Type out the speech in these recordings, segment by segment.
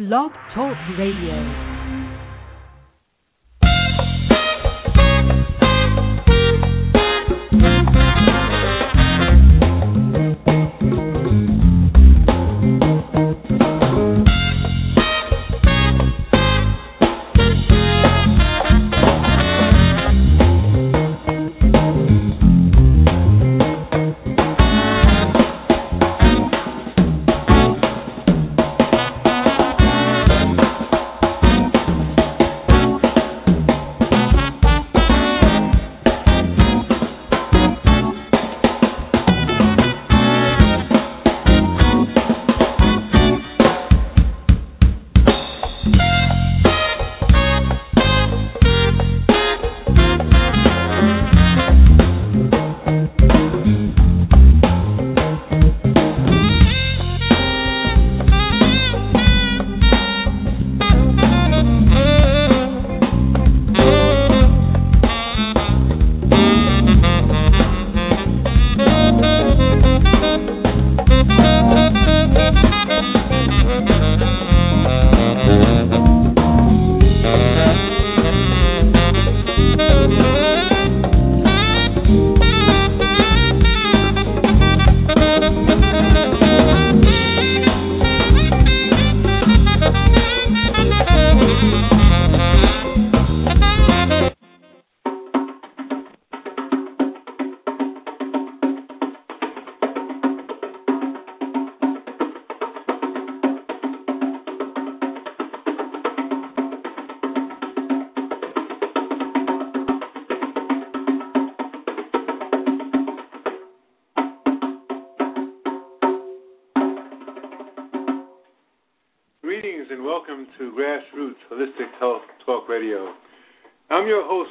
Blog Talk Radio.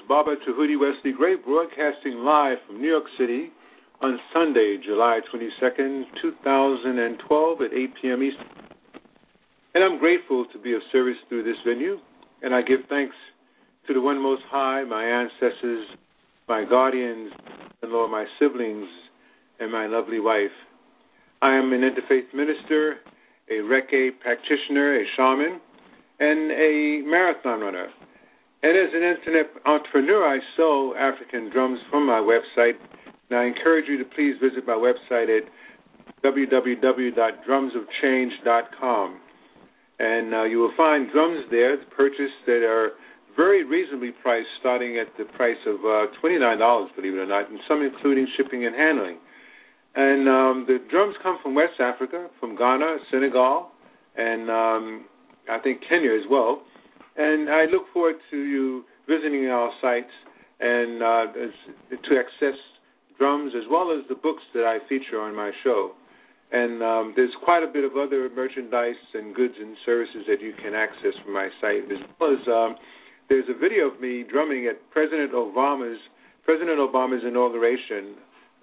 Baba Tahuti Wesley Gray, broadcasting live from New York City on Sunday, July 22nd, 2012 at 8 p.m. Eastern. And I'm grateful to be of service through this venue, and I give thanks to the One Most High, my ancestors, my guardians, and Lord, my siblings, and my lovely wife. I am an interfaith minister, a Reiki practitioner, a shaman, and a marathon runner. And as an internet entrepreneur, I sell African drums from my website. And I encourage you to please visit my website at www.drumsofchange.com. And uh, you will find drums there to purchase that are very reasonably priced, starting at the price of uh, $29, believe it or not, and some including shipping and handling. And um, the drums come from West Africa, from Ghana, Senegal, and um, I think Kenya as well. And I look forward to you visiting our sites and uh, to access drums as well as the books that I feature on my show. And um, there's quite a bit of other merchandise and goods and services that you can access from my site, as well as um, there's a video of me drumming at President Obama's President Obama's inauguration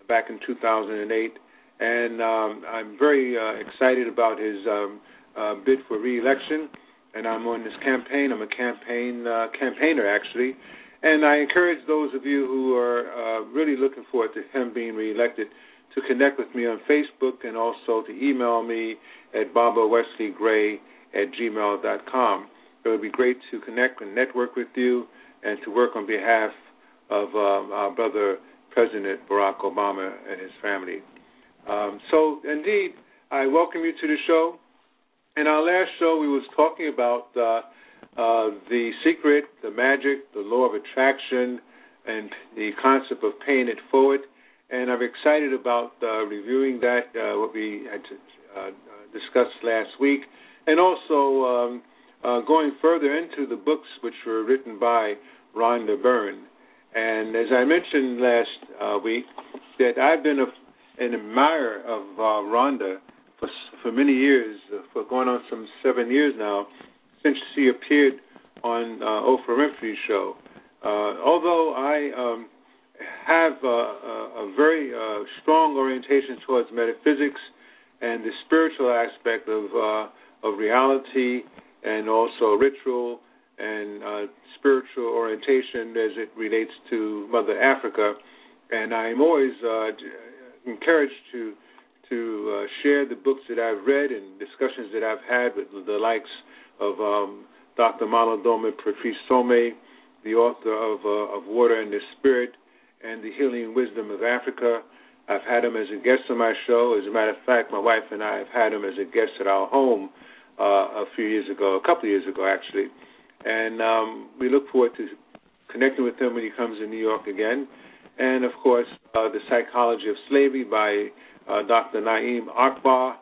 back in 2008, and um, I'm very uh, excited about his um, uh, bid for reelection and I'm on this campaign. I'm a campaign uh, campaigner actually, and I encourage those of you who are uh, really looking forward to him being reelected to connect with me on Facebook and also to email me at babawesley.gray at gmail.com. It would be great to connect and network with you and to work on behalf of um, our brother President Barack Obama and his family. Um, so, indeed, I welcome you to the show. In our last show, we was talking about uh, uh, the secret, the magic, the law of attraction, and the concept of paying it forward. And I'm excited about uh, reviewing that, uh, what we had uh, discussed last week, and also um, uh, going further into the books which were written by Rhonda Byrne. And as I mentioned last week, that I've been a, an admirer of Rhonda for for many years, uh, for going on some seven years now, since she appeared on uh, Oprah Winfrey's show. Uh, although I um, have uh, a, a very uh, strong orientation towards metaphysics and the spiritual aspect of uh, of reality and also ritual and uh, spiritual orientation as it relates to Mother Africa, and I'm always uh, encouraged to to uh, share the books that I've read and discussions that I've had with the likes of um, Dr. Malidoma Some, the author of, uh, of Water and the Spirit and the Healing Wisdom of Africa. I've had him as a guest on my show. As a matter of fact, my wife and I have had him as a guest at our home uh, a few years ago, a couple of years ago actually, and um, we look forward to connecting with him when he comes to New York again. And of course, uh, the Psychology of Slavery by uh, Dr. Na'im Akbar,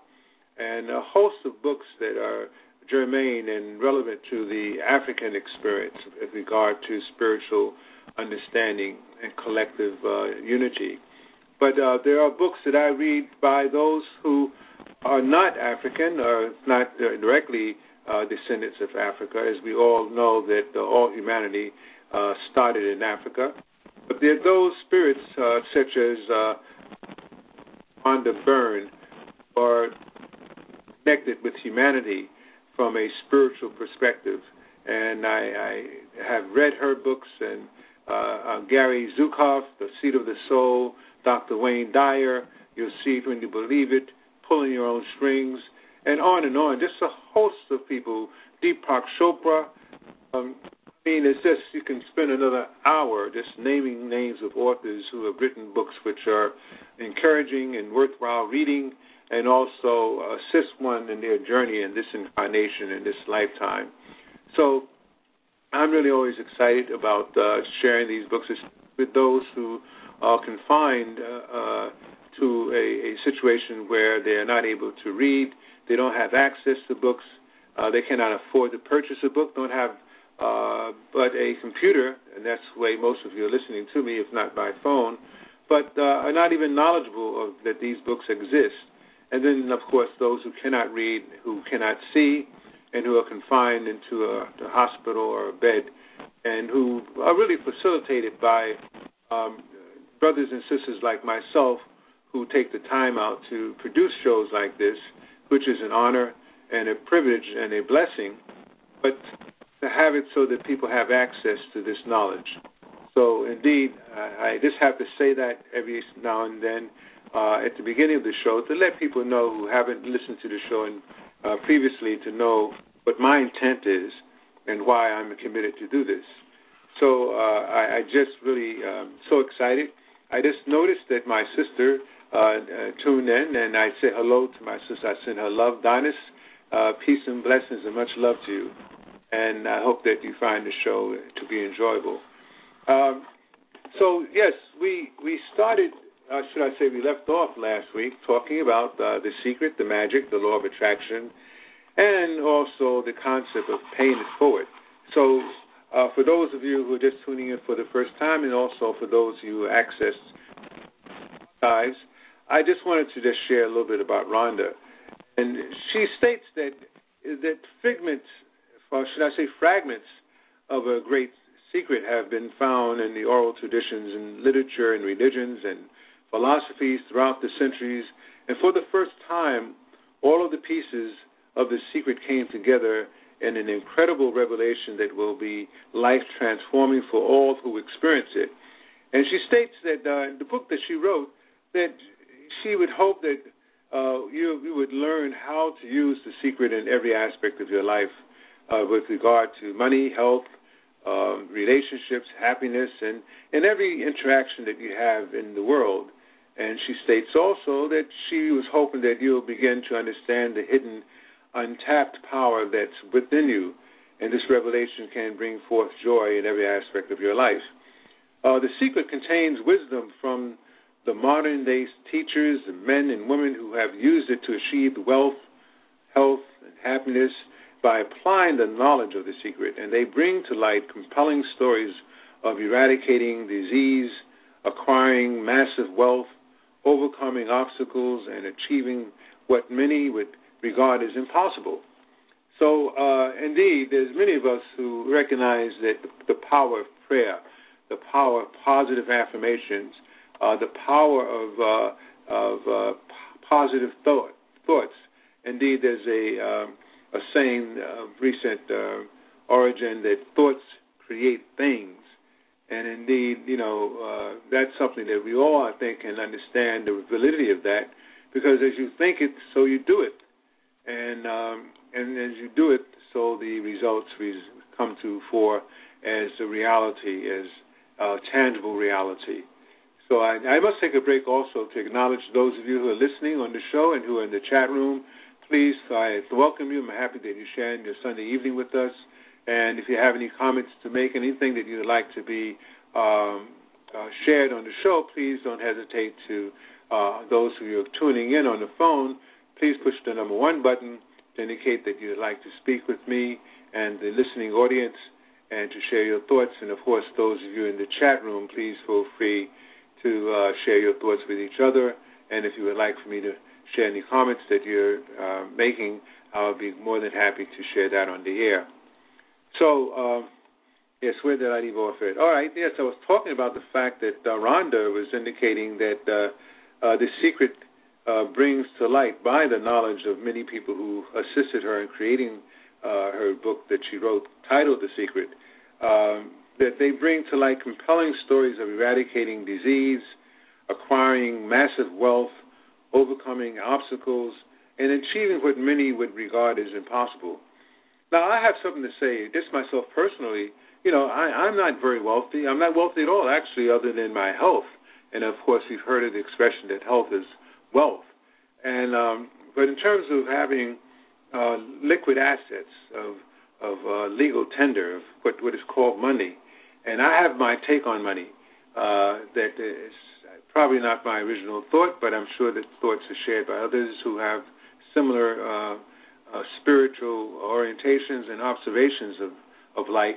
and a host of books that are germane and relevant to the African experience with regard to spiritual understanding and collective uh, unity. But uh, there are books that I read by those who are not African or not directly uh, descendants of Africa, as we all know that uh, all humanity uh, started in Africa. But there are those spirits, uh, such as Rhonda Byrne, are connected with humanity from a spiritual perspective. And I, I have read her books and uh, uh, Gary Zukav, The Seat of the Soul, Dr. Wayne Dyer, You'll See It When You Believe It, Pulling Your Own Strings, and on and on. Just a host of people. Deepak Chopra. Um, I mean, it's just, you can spend another hour just naming names of authors who have written books which are encouraging and worthwhile reading and also assist one in their journey in this incarnation, in this lifetime. So I'm really always excited about uh, sharing these books with those who are confined uh, uh, to a, a, situation where they are not able to read, they don't have access to books, uh, they cannot afford to purchase a book, don't have uh, but a computer, and that's the way most of you are listening to me, if not by phone, but uh, are not even knowledgeable of that these books exist. And then, of course, those who cannot read, who cannot see, and who are confined into a, a hospital or a bed, and who are really facilitated by um, brothers and sisters like myself who take the time out to produce shows like this, which is an honor and a privilege and a blessing, but to have it so that people have access to this knowledge. So, indeed, I, I just have to say that every now and then uh, at the beginning of the show to let people know who haven't listened to the show and uh, previously to know what my intent is and why I'm committed to do this. So uh, I, I just really um, so excited. I just noticed that my sister uh, uh, tuned in, and I say hello to my sister. I send her love, Donis. Uh, peace and blessings, and much love to you. And I hope that you find the show to be enjoyable. Um, so yes, we we started uh, should I say, we left off last week talking about uh, the secret, the magic, the law of attraction, and also the concept of paying it forward. So, uh, for those of you who are just tuning in for the first time, and also for those of you who accessed guys, I just wanted to just share a little bit about Rhonda. And she states that that figments, or should I say fragments, of a great secret have been found in the oral traditions and literature and religions and philosophies throughout the centuries, and for the first time, all of the pieces of the secret came together in an incredible revelation that will be life transforming for all who experience it. And she states that uh, the book that she wrote that she would hope that uh, you, you would learn how to use the secret in every aspect of your life uh, with regard to money, health, um, relationships, happiness, and, and every interaction that you have in the world. And she states also that she was hoping that you'll begin to understand the hidden, untapped power that's within you, and this revelation can bring forth joy in every aspect of your life. Uh, the secret contains wisdom from the modern day teachers, the men and women who have used it to achieve wealth, health, and happiness by applying the knowledge of the secret. And they bring to light compelling stories of eradicating disease, acquiring massive wealth, overcoming obstacles and achieving what many would regard as impossible. So, uh, indeed, there's many of us who recognize that the power of prayer, the power of positive affirmations, uh, the power of uh, of uh, positive thought, thoughts. Indeed, there's a um, a saying of recent uh, origin that thoughts create things. And indeed, you know, uh, that's something that we all, I think, can understand the validity of that, because as you think it, so you do it, and um, and as you do it, so the results we come to for as a reality, as a tangible reality. So I, I must take a break also to acknowledge those of you who are listening on the show and who are in the chat room. Please, I welcome you. I'm happy that you're sharing your Sunday evening with us. And if you have any comments to make, anything that you'd like to be um, uh, shared on the show, please don't hesitate to. Uh, those who are tuning in on the phone, please push the number one button to indicate that you'd like to speak with me and the listening audience and to share your thoughts. And of course, those of you in the chat room, please feel free to uh, share your thoughts with each other. And if you would like for me to share any comments that you're uh, making, I'll be more than happy to share that on the air. So, uh, yes, where did I leave off at? All right, yes, I was talking about the fact that uh, Rhonda was indicating that uh, uh, the secret uh, brings to light by the knowledge of many people who assisted her in creating her book that she wrote titled The Secret, um, that they bring to light compelling stories of eradicating disease, acquiring massive wealth, overcoming obstacles, and achieving what many would regard as impossible. Now, I have something to say, just myself personally. You know, I, I'm not very wealthy. I'm not wealthy at all, actually, other than my health. And of course, we've heard of the expression that health is wealth. And um, but in terms of having uh, liquid assets of of uh, legal tender of what what is called money, and I have my take on money. Uh, that is probably not my original thought, but I'm sure that thoughts are shared by others who have similar uh, uh, spiritual orientations and observations of of light.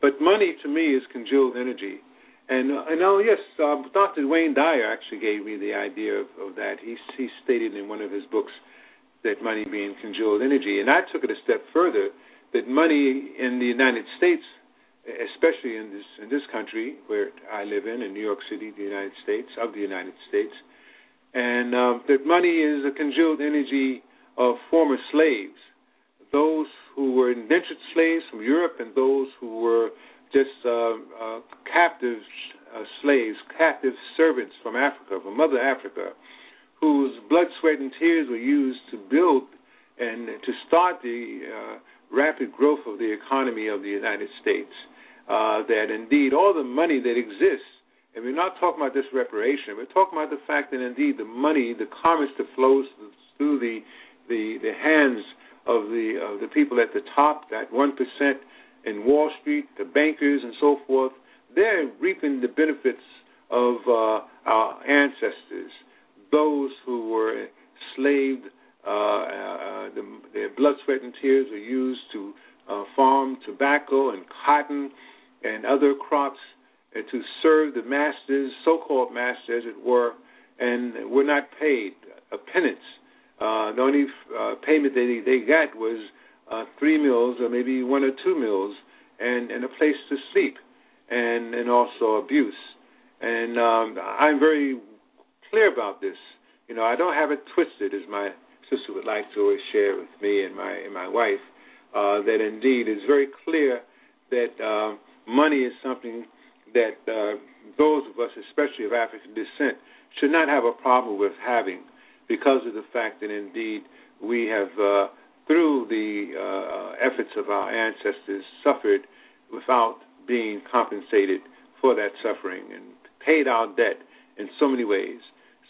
But money to me is congealed energy. And uh, and oh yes, uh, Dr. Wayne Dyer actually gave me the idea of, of that. He he stated in one of his books that money being congealed energy, and I took it a step further that money in the United States, especially in this in this country where I live in, in New York City, the United States of the United States, and uh, that money is a congealed energy of former slaves, those who were indentured slaves from Europe, and those who were just uh, uh, captive uh, slaves, captive servants from Africa, from Mother Africa, whose blood, sweat, and tears were used to build and to start the uh, rapid growth of the economy of the United States. Uh, that indeed all the money that exists, and we're not talking about this reparation, we're talking about the fact that indeed the money, the commerce that flows through the the, the hands of the of the people at the top, that one percent in Wall Street, the bankers and so forth, they're reaping the benefits of uh, our ancestors, those who were enslaved. Uh, uh, the, their blood, sweat, and tears were used to uh, farm tobacco and cotton and other crops and to serve the masters, so-called masters, as it were, and were not paid a penance. Uh, the only uh, payment they they got was uh, three meals or maybe one or two meals and, and a place to sleep and, and also abuse. And um, I'm very clear about this. You know, I don't have it twisted, as my sister would like to always share with me and my and my wife. Uh, that indeed is very clear that uh, money is something that uh, those of us, especially of African descent, should not have a problem with having, because of the fact that indeed we have uh, through the uh, efforts of our ancestors, suffered without being compensated for that suffering and paid our debt in so many ways.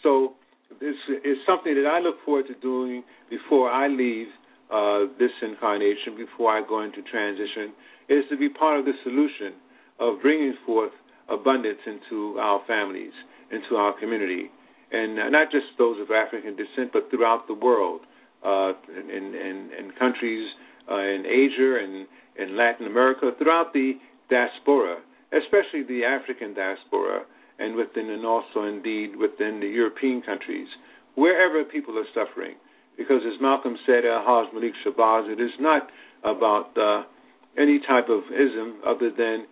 So this is something that I look forward to doing before I leave uh, this incarnation, before I go into transition, is to be part of the solution of bringing forth abundance into our families, into our community, and not just those of African descent, but throughout the world uh, in, in, in countries uh, in Asia and in Latin America, throughout the diaspora, especially the African diaspora, and within and also indeed within the European countries, wherever people are suffering. Because as Malcolm said, uh, Haj Malik Shabazz, it is not about uh, any type of ism other than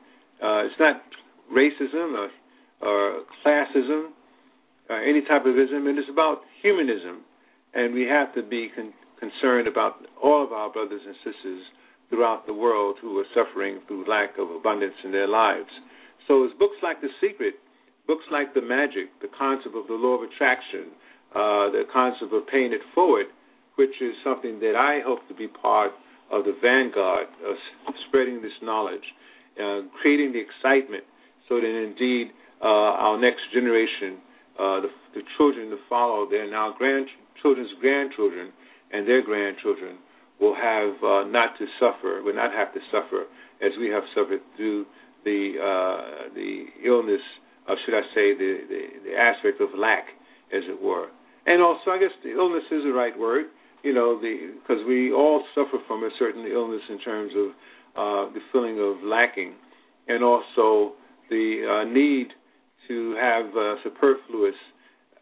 uh, it's not racism or, or classism, or any type of ism. It is about humanism and we have to be con- concerned about all of our brothers and sisters throughout the world who are suffering through lack of abundance in their lives. So, it's books like The Secret, books like The Magic, the concept of the law of attraction, uh, the concept of paying it forward, which is something that I hope to be part of the vanguard of spreading this knowledge, uh, creating the excitement, so that indeed uh, our next generation, uh, the, the children to follow, their now grandchildren's grandchildren and their grandchildren will have uh, not to suffer, will not have to suffer as we have suffered through the uh, the illness, or should I say, the, the, the aspect of lack, as it were. And also, I guess the illness is the right word, you know, because we all suffer from a certain illness in terms of uh, the feeling of lacking, and also the uh, need to have uh, superfluous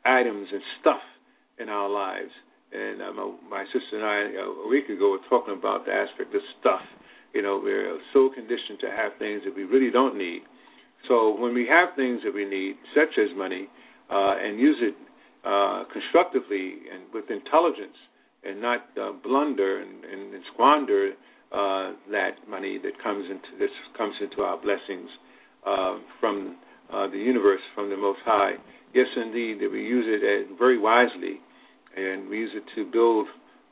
items and stuff in our lives. And uh, my, my sister and I uh, week ago were talking about the aspect of stuff. You know, we're so conditioned to have things that we really don't need. So when we have things that we need, such as money, uh, and use it uh, constructively and with intelligence, and not uh, blunder and, and, and squander uh, that money that comes into this comes into our blessings uh, from uh, the universe, from the Most High. Yes, indeed, that we use it as, very wisely, and we use it to build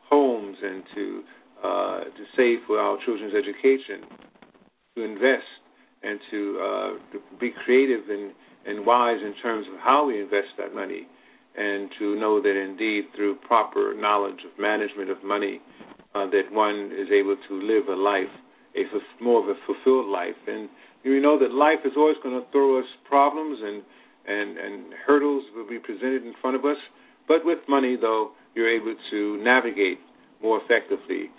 homes and to uh, to save for our children's education, to invest, and to, uh, to be creative and, and wise in terms of how we invest that money, and to know that indeed through proper knowledge of management of money, uh, that one is able to live a life, a more of a fulfilled life, and we know that life is always going to throw us problems and and and hurdles will be presented in front of us. But with money, though, you're able to navigate more effectively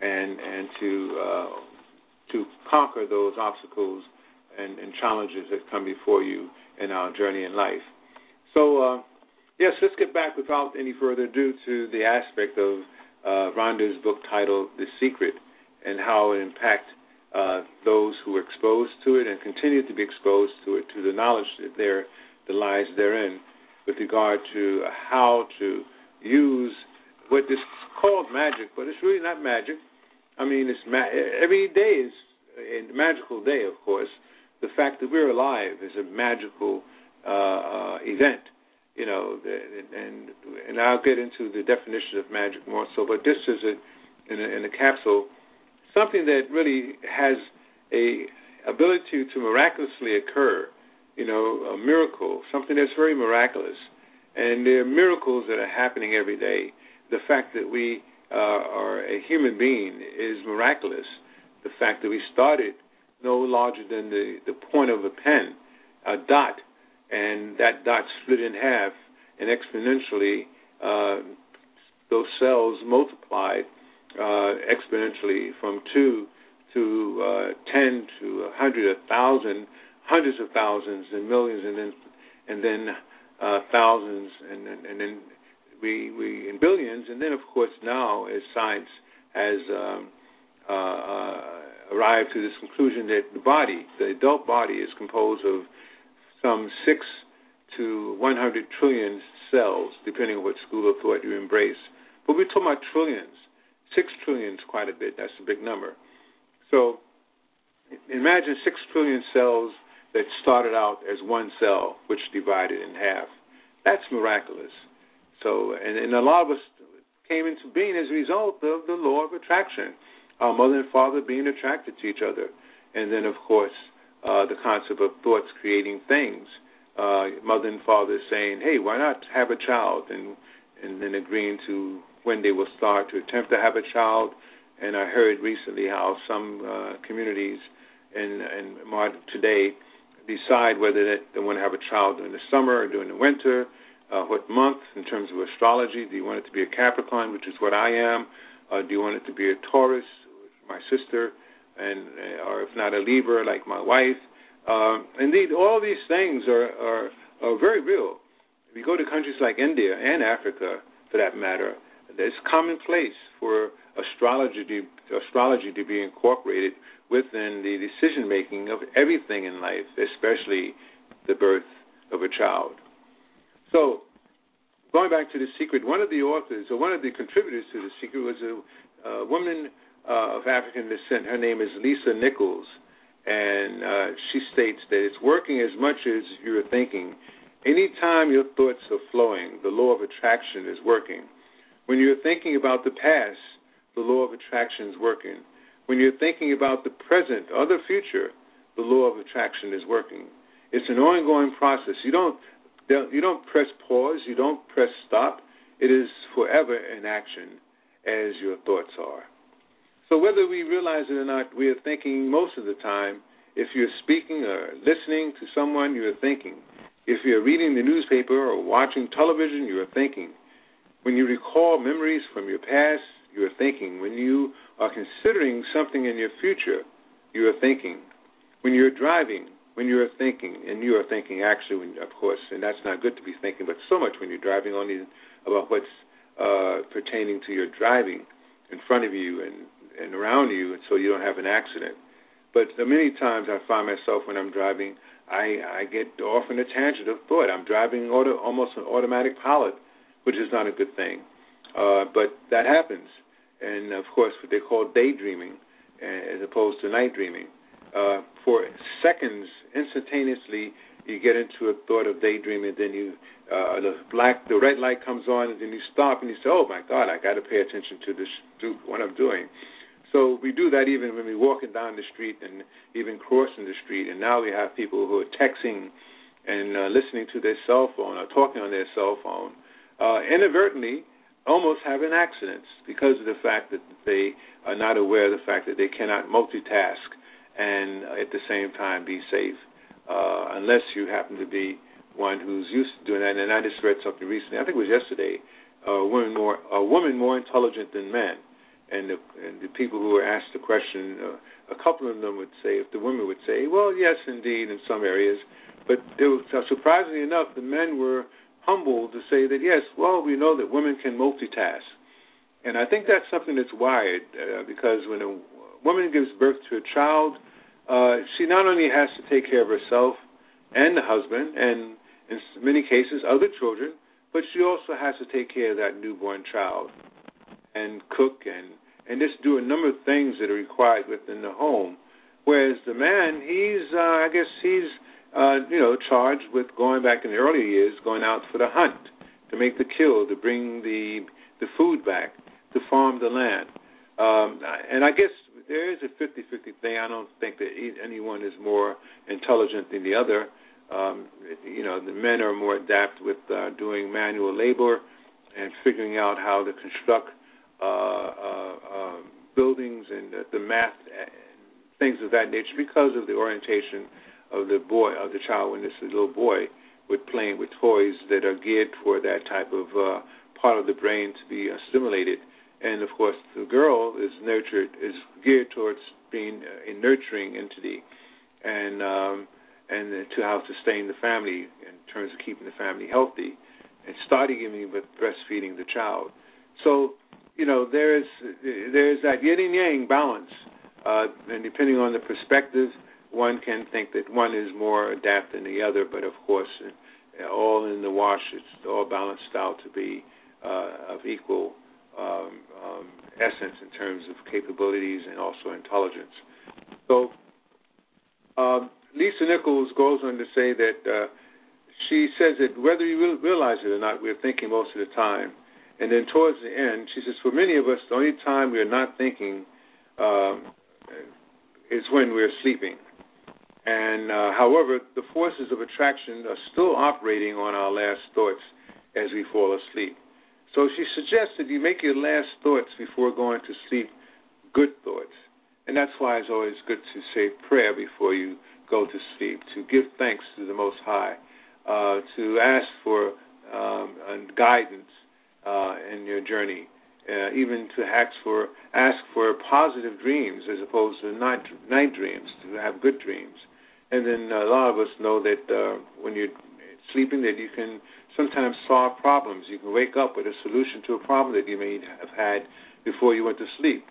and and to uh, to conquer those obstacles and, and, challenges that come before you in our journey in life. So, uh, yes, let's get back without any further ado to the aspect of uh, Rhonda's book titled "The Secret" and how it impacts uh, those who are exposed to it and continue to be exposed to it, to the knowledge that there that lies therein, with regard to how to use what is called magic, but it's really not magic. I mean, it's ma- every day is a magical day, of course. The fact that we're alive is a magical uh, uh, event, you know, and and I'll get into the definition of magic more so. But this is a in a, in a capsule something that really has a ability to miraculously occur, you know, a miracle, something that's very miraculous. And there are miracles that are happening every day. The fact that we uh, are a human being is miraculous. The fact that we started no larger than the, the point of a pen, a dot, and that dot split in half, and exponentially uh, those cells multiplied uh, exponentially from two to uh, ten to a hundred, a thousand, hundreds of thousands, and millions, and then and then uh, thousands, and, and and then we we in billions, and then of course now as science has um, uh, uh, arrived to this conclusion that the body, the adult body, is composed of some six to 100 trillion cells, depending on what school of thought you embrace. But we're talking about trillions. Six trillion is quite a bit. That's a big number. So imagine six trillion cells that started out as one cell, which divided in half. That's miraculous. So, and, and a lot of us came into being as a result of the law of attraction. Our mother and father being attracted to each other, and then of course uh, the concept of thoughts creating things. Uh, mother and father saying, "Hey, why not have a child?" and and then agreeing to when they will start to attempt to have a child. And I heard recently how some uh, communities in, in today decide whether they want to have a child during the summer or during the winter, uh, what month in terms of astrology. Do you want it to be a Capricorn, which is what I am? Uh, do you want it to be a Taurus, my sister, and uh, or if not a Libra, like my wife? Um, indeed, all these things are, are are very real. If you go to countries like India and Africa, for that matter, it's commonplace for astrology to, astrology to be incorporated within the decision making of everything in life, especially the birth of a child. So, going back to the secret, one of the authors or one of the contributors to the secret was a, a woman uh, of African descent. Her name is Lisa Nichols, and uh, she states that it's working as much as you're thinking. Anytime your thoughts are flowing, the law of attraction is working. When you're thinking about the past, the law of attraction is working. When you're thinking about the present or the future, the law of attraction is working. It's an ongoing process. You don't you don't press pause. You don't press stop. It is forever in action, as your thoughts are. So whether we realize it or not, we are thinking most of the time. If you're speaking or listening to someone, you are thinking. If you're reading the newspaper or watching television, you are thinking. When you recall memories from your past, you are thinking. When you are considering something in your future, you are thinking. When you're driving, when you are thinking, and you are thinking actually, of course, and that's not good to be thinking, but so much when you're driving only about what's uh, pertaining to your driving in front of you and, and around you, so you don't have an accident. But many times I find myself when I'm driving, I, I get off in a tangent of thought. I'm driving auto, almost an automatic pilot, which is not a good thing. Uh, but that happens. And of course, what they call daydreaming uh, as opposed to night dreaming. Uh, for seconds, instantaneously, you get into a thought of daydreaming, then you uh, the black, the red light comes on, and then you stop and you say, "Oh my God, I got to pay attention to this, to what I'm doing." So we do that even when we're walking down the street and even crossing the street. And now we have people who are texting and uh, listening to their cell phone or talking on their cell phone, uh, inadvertently almost having accidents because of the fact that they are not aware of the fact that they cannot multitask and at the same time be safe, uh, unless you happen to be one who's used to doing that. And I just read something recently. I think it was yesterday. A woman more a woman more intelligent than men and the, and the people who were asked the question, uh, a couple of them would say, if the women would say, well, yes, indeed, in some areas, but it was, uh, surprisingly enough, the men were humble to say that yes, well, we know that women can multitask, and I think that's something that's wired uh, because when a woman gives birth to a child, uh, she not only has to take care of herself and the husband, and in many cases other children, but she also has to take care of that newborn child and cook and and just do a number of things that are required within the home. Whereas the man, he's uh, I guess he's uh, you know charged with going back in the early years, going out for the hunt, to make the kill, to bring the the food back, to farm the land. Um, and I guess there is a 50-50 thing. I don't think that anyone is more intelligent than the other. Um, you know, the men are more adept with uh, doing manual labor and figuring out how to construct buildings and the math things of that nature because of the orientation of the boy of the child when this little boy with playing with toys that are geared for that type of uh, part of the brain to be uh, stimulated. And of course, the girl is nurtured is geared towards being a nurturing entity, and um, and to how to sustain the family in terms of keeping the family healthy, and starting giving with breastfeeding the child. So you know there's there's that yin and yang balance, uh, and depending on the perspective, one can think that one is more adept than the other. But of course, uh, all in the wash, it's all balanced out to be uh, of equal um, um, essence in terms of capabilities and also intelligence. So um, Lisa Nichols goes on to say that uh, she says that whether you realize it or not, we're thinking most of the time and then towards the end, she says, for many of us, the only time we are not thinking um, is when we're sleeping. And uh, however, the forces of attraction are still operating on our last thoughts as we fall asleep. So she suggests that you make your last thoughts before going to sleep good thoughts. And that's why it's always good to say prayer before you go to sleep, to give thanks to the Most High, uh, to ask for um, guidance uh, in your journey. Uh, even to ask for ask for positive dreams as opposed to night night dreams to have good dreams. And then a lot of us know that uh, when you're sleeping, that you can sometimes solve problems. You can wake up with a solution to a problem that you may have had before you went to sleep.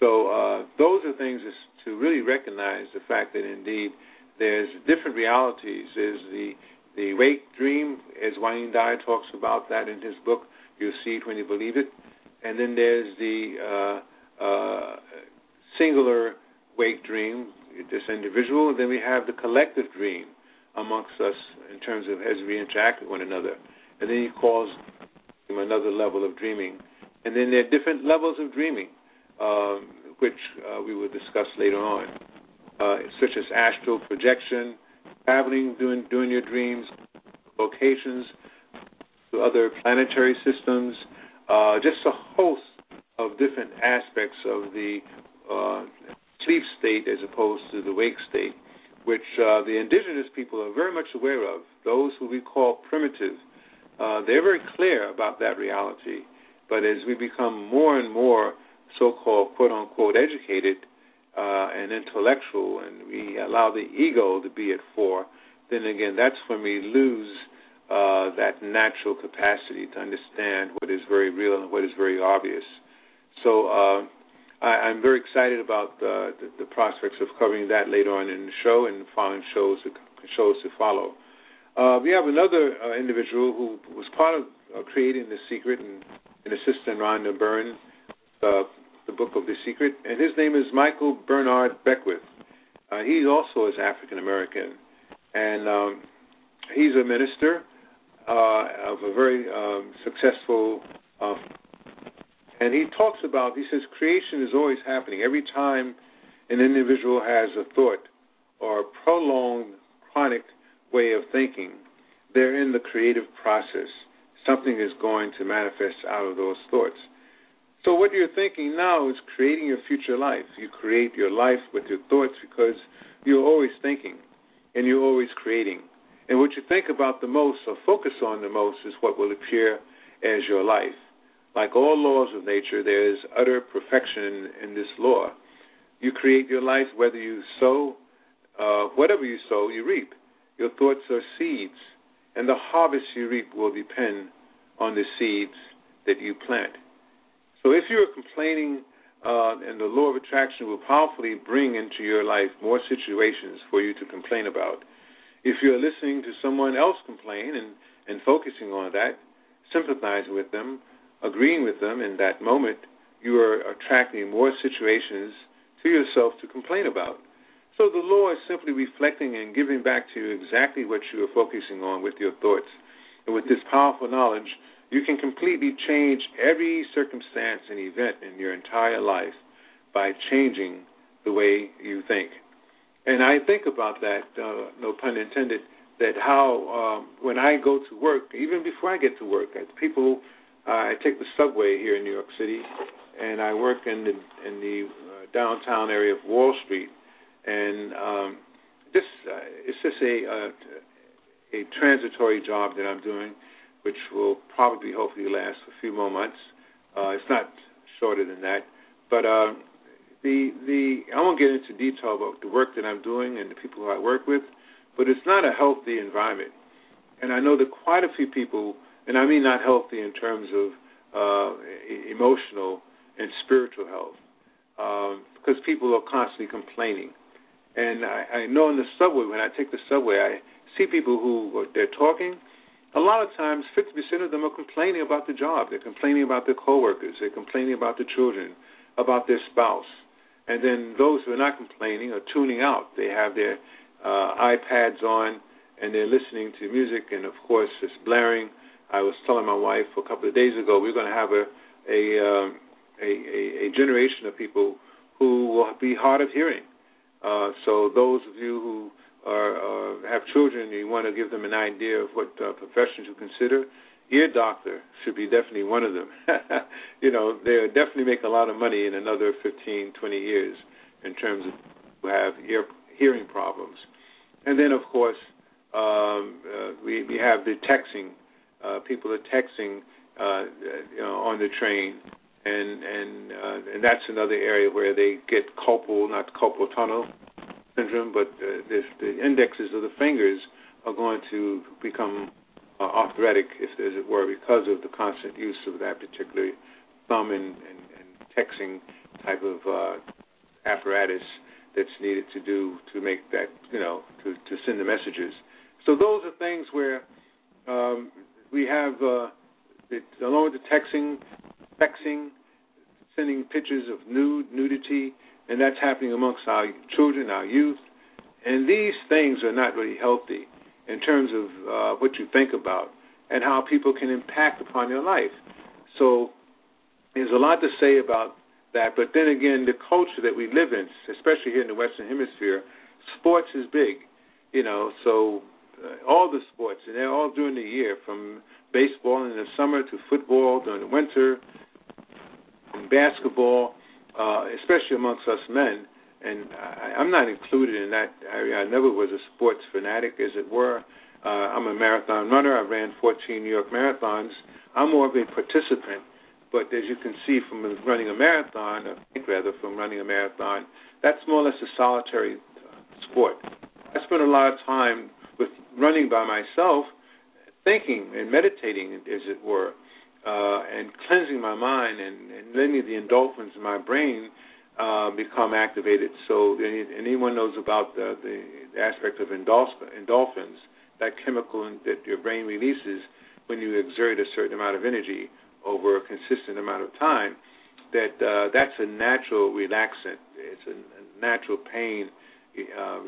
So uh, those are things to really recognize the fact that indeed there's different realities. There's the the wake dream, as Wayne Dyer talks about that in his book, You'll see it when you believe it. And then there's the uh, uh, singular wake dream, this individual. And then we have the collective dream amongst us in terms of as we interact with one another. And then he calls another level of dreaming. And then there are different levels of dreaming. um, which uh, we will discuss later on, uh, such as astral projection, traveling during, during your dreams, locations to other planetary systems, uh, just a host of different aspects of the uh, sleep state as opposed to the wake state, which uh, the indigenous people are very much aware of. Those who we call primitive, uh, they're very clear about that reality. But as we become more and more so-called quote unquote educated uh, and intellectual, and we allow the ego to be at fore, then again that's when we lose uh, that natural capacity to understand what is very real and what is very obvious. So uh, I, am very excited about uh, the, the, prospects of covering that later on in the show and following shows shows to follow. Uh, we have another uh, individual who was part of uh, creating The Secret and an assistant Rhonda Byrne, uh, the book of The Secret, and his name is Michael Bernard Beckwith. He also is African American, and um, he's a minister uh, of a very um, successful. Uh, and he talks about, he says, creation is always happening. Every time an individual has a thought or a prolonged, chronic way of thinking, they're in the creative process something is going to manifest out of those thoughts. So what you're thinking now is creating your future life. You create your life with your thoughts because you're always thinking and you're always creating. And what you think about the most or focus on the most is what will appear as your life. Like all laws of nature, there is utter perfection in this law. You create your life whether you sow, uh, whatever you sow, you reap. Your thoughts are seeds and the harvest you reap will depend on the seeds that you plant. So if you're complaining, uh, and the law of attraction will powerfully bring into your life more situations for you to complain about. If you're listening to someone else complain and, and focusing on that, sympathizing with them, agreeing with them in that moment, you are attracting more situations to yourself to complain about. So the law is simply reflecting and giving back to you exactly what you are focusing on with your thoughts. And with this powerful knowledge, you can completely change every circumstance and event in your entire life by changing the way you think. And I think about that, uh, no pun intended, that how um, when I go to work, even before I get to work, people, uh, I take the subway here in New York City, and I work in the in the uh, downtown area of Wall Street and um, this uh, it's just a, a uh, a transitory job that I'm doing, which will probably hopefully last a few more months. Uh, it's not shorter than that, but uh, the the I won't get into detail about the work that I'm doing and the people who I work with, but it's not a healthy environment, and I know that quite a few people, and I mean not healthy in terms of uh, emotional and spiritual health, um, because people are constantly complaining and I, I know in the subway, when I take the subway, I see people who they're talking. A lot of times, 50% of them are complaining about the job. They're complaining about their coworkers. They're complaining about the children, about their spouse. And then those who are not complaining are tuning out. They have their uh, iPads on and they're listening to music, and of course, it's blaring. I was telling my wife a couple of days ago we're going to have a a, um, a a, a generation of people who will be hard of hearing uh, so those of you who are, uh, have children, you want to give them an idea of what uh, professions to consider. Ear doctor should be definitely one of them. you know, they'll definitely make a lot of money in another 15, 20 years in terms of who have ear hearing problems. And then, of course, um, uh, we we have the texting. Uh, people are texting, uh, you know, on the train and and uh, and that's another area where they get carpal, not carpal tunnel syndrome, but uh, this, the indexes of the fingers are going to become uh, arthritic, if as it were, because of the constant use of that particular thumb and, and, and texting type of uh, apparatus that's needed to do to make that you know to to send the messages. So those are things where um, we have uh, it, along with the texting, sexing, sending pictures of nude, nudity, and that's happening amongst our children, our youth. And these things are not really healthy in terms of uh, what you think about and how people can impact upon your life. So there's a lot to say about that. But then again, the culture that we live in, especially here in the Western Hemisphere, sports is big. You know, so uh, all the sports, and they're all during the year, from baseball in the summer to football during the winter, and basketball, uh, especially amongst us men. And I, I'm not included in that area. I never was a sports fanatic, as it were. Uh, I'm a marathon runner. I ran 14 New York marathons. I'm more of a participant. But as you can see from running a marathon, I think rather from running a marathon, that's more or less a solitary sport. I spent a lot of time with running by myself, thinking and meditating, as it were, uh, and cleansing my mind and, and letting the endorphins in my brain uh, become activated. So anyone knows about the, the aspect of endorphins, that chemical that your brain releases when you exert a certain amount of energy over a consistent amount of time, that uh, that's a natural relaxant. It's a, natural pain, uh,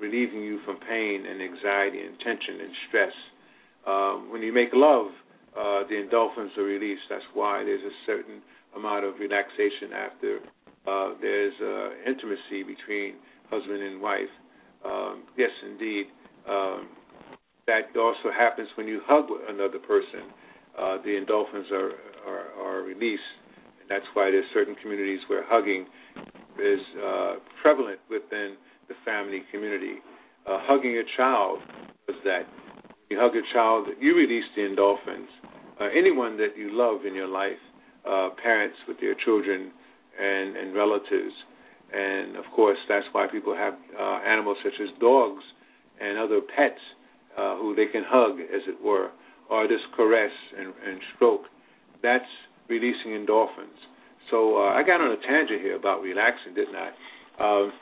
relieving you from pain and anxiety and tension and stress. Um, when you make love, uh, the endorphins are released. That's why there's a certain amount of relaxation after uh, there's uh, intimacy between husband and wife. Um, yes, indeed. Um, that also happens when you hug another person. Uh, the endorphins are, are, are released. And that's why there's certain communities where hugging is uh, prevalent within the family community. Uh, hugging a child does that. You hug a child, you release the endorphins. Uh, anyone that you love in your life, uh, parents with their children and, and relatives. And of course, that's why people have uh, animals such as dogs and other pets uh, who they can hug, as it were, or just caress and, and stroke. That's releasing endorphins. So uh, I got on a tangent here about relaxing, didn't I? Um,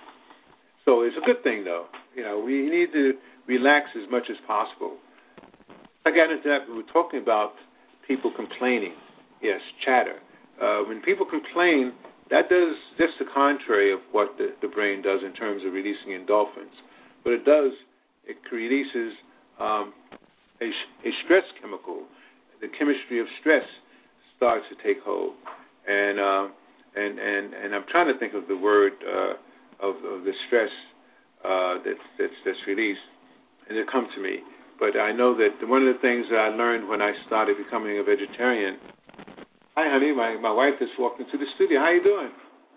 so it's a good thing, though. You know, we need to relax as much as possible. I got into that. We were talking about people complaining. Yes, chatter. Uh, when people complain, that does just the contrary of what the, the brain does in terms of releasing endorphins. But it does, it releases um, a, a stress chemical. The chemistry of stress starts to take hold, and uh, and and and I'm trying to think of the word uh, of, of the stress uh, that's that's that's released, and it come to me. But I know that one of the things that I learned when I started becoming a vegetarian. Hi, honey. My my wife just walked into the studio. How you doing?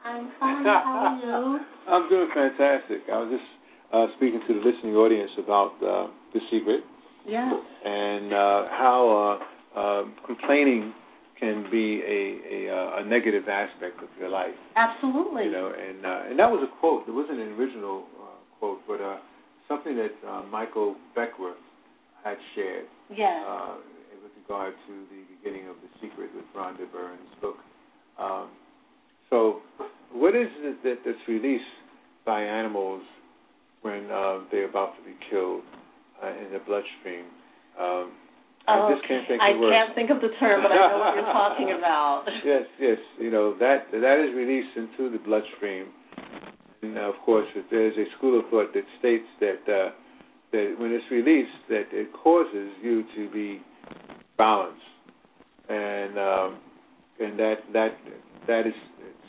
I'm fine. How are you? I'm doing fantastic. I was just uh, speaking to the listening audience about uh, the secret. Yeah. And uh, how uh, uh, complaining can be a, a, uh, a negative aspect of your life. Absolutely. You know, and uh, and that was a quote. It wasn't an original uh, quote, but uh, something that uh, Michael Beckwith had shared. Yeah. Regard to the beginning of the secret with Rhonda Byrne's book. Um, so, what is it that, that's released by animals when uh, they're about to be killed? uh, in the bloodstream. Um, oh, I just can't think I of the word. can't think of the term, but I know what you're talking about. yes, yes. You know that that is released into the bloodstream, and of course, there's a school of thought that states that uh, that when it's released, that it causes you to be balanced, and um, and that that that is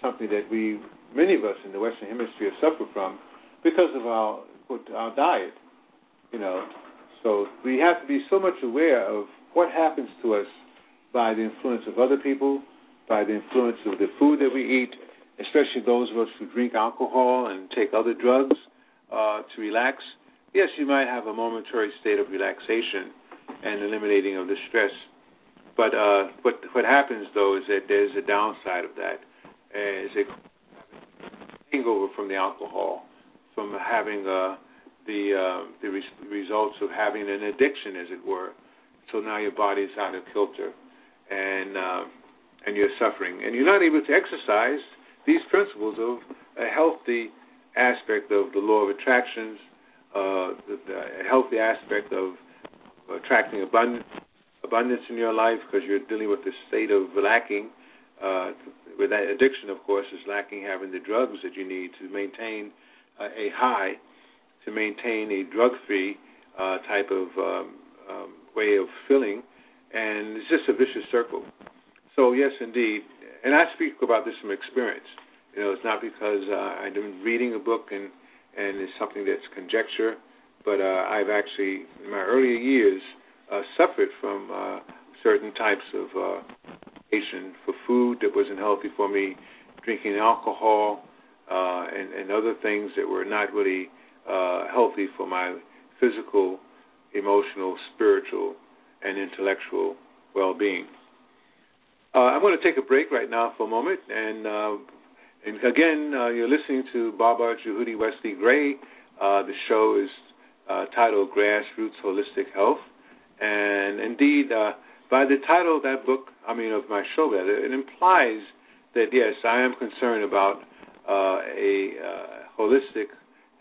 something that we many of us in the Western Hemisphere suffer from because of our our diet. You know, so we have to be so much aware of what happens to us by the influence of other people, by the influence of the food that we eat, especially those of us who drink alcohol and take other drugs uh, to relax. Yes, you might have a momentary state of relaxation and eliminating of the stress. But uh, what what happens though is that there's a downside of that, is a hangover from the alcohol, from having a the uh, the res- results of having an addiction, as it were. So now your body's out of kilter, and uh, and you're suffering, and you're not able to exercise these principles of a healthy aspect of the law of attractions, uh, the, the healthy aspect of attracting abundance, abundance in your life because you're dealing with the state of lacking. Uh, with that addiction, of course, is lacking having the drugs that you need to maintain uh, a high to maintain a drug-free uh, type of um, um, way of filling, and it's just a vicious circle. So yes, indeed, and I speak about this from experience. You know, it's not because uh, been reading a book and and it's something that's conjecture, but uh, I've actually, in my earlier years, uh, suffered from uh, certain types of uh, for food that wasn't healthy for me, drinking alcohol, uh, and, and other things that were not really uh, healthy for my physical, emotional, spiritual, and intellectual well-being. Uh, I'm going to take a break right now for a moment, and uh, and again, uh, you're listening to Baba Jehudi Wesley Gray. Uh, the show is uh, titled Grassroots Holistic Health, and indeed, uh, by the title of that book, I mean of my show, it implies that yes, I am concerned about uh, a uh, holistic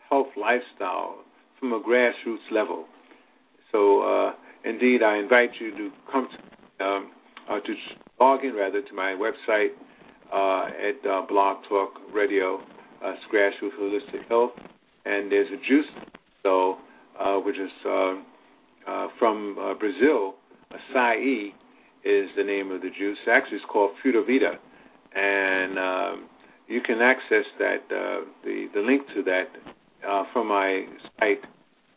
health lifestyle from a grassroots level. So, uh, indeed, I invite you to come to, um, uh, to log in rather to my website at uh, Blog Talk Radio, Grassroots Holistic Health, and there's a juice, so uh, which is uh, uh, from Brazil. Acai is the name of the juice. Actually, it's called Fruta Vida, and um, you can access that the the link to that from my site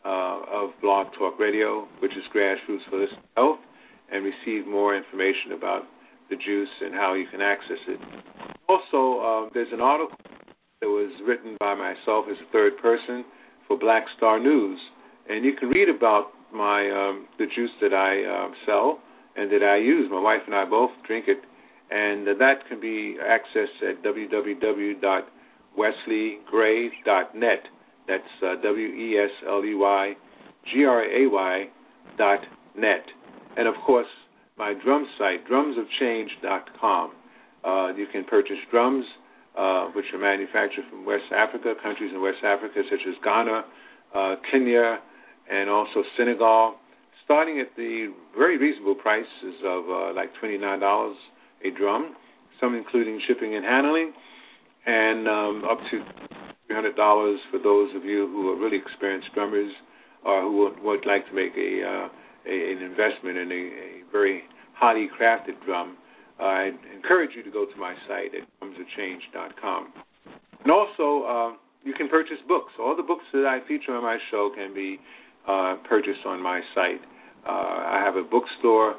of Blog Talk Radio, which is Grassroots for Holistic Health, and receive more information about the juice and how you can access it. Also, uh, there's an article that was written by myself as a third person for Black Star News, and you can read about my um, the juice that I uh, sell and that I use. My wife and I both drink it, and that can be accessed at www.wesleygray.net. That's uh, W E S L E Y G R A Y dot net. And of course, my drum site, drumsofchange.com. Uh, you can purchase drums, uh, which are manufactured from West Africa, countries in West Africa such as Ghana, uh, Kenya, and also Senegal, starting at the very reasonable prices of uh, like $29 a drum, some including shipping and handling, and um, up to $300 for those of you who are really experienced drummers or who would, would like to make a, uh, a an investment in a, a very highly crafted drum. I encourage you to go to my site at drumsofchange.com. And also, uh, you can purchase books. All the books that I feature on my show can be uh, purchased on my site. Uh, I have a bookstore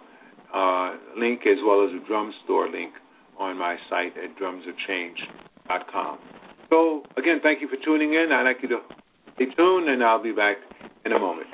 uh, link as well as a drum store link on my site at drumsofchange.com. So, again, thank you for tuning in. I'd like you to stay tuned, and I'll be back in a moment.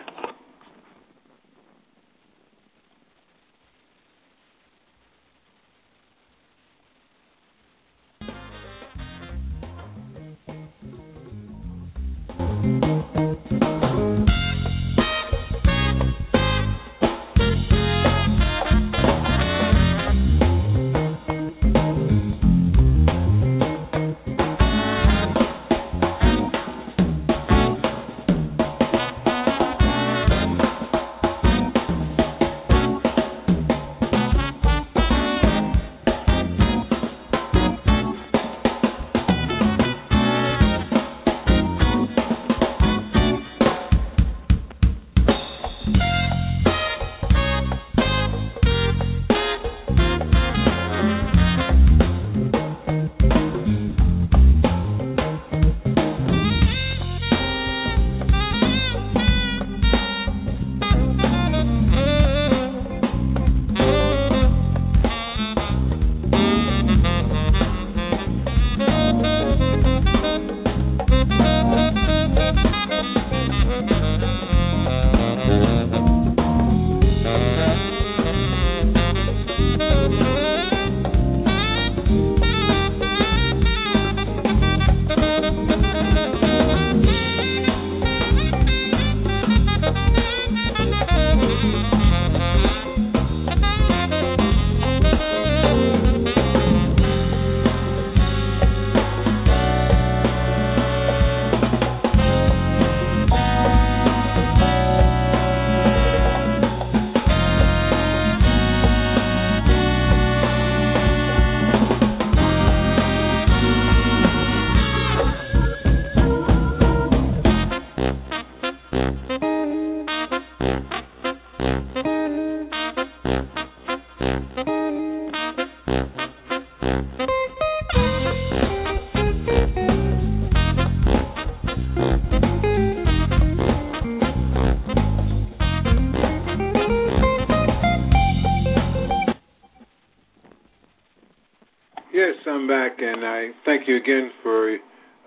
Again for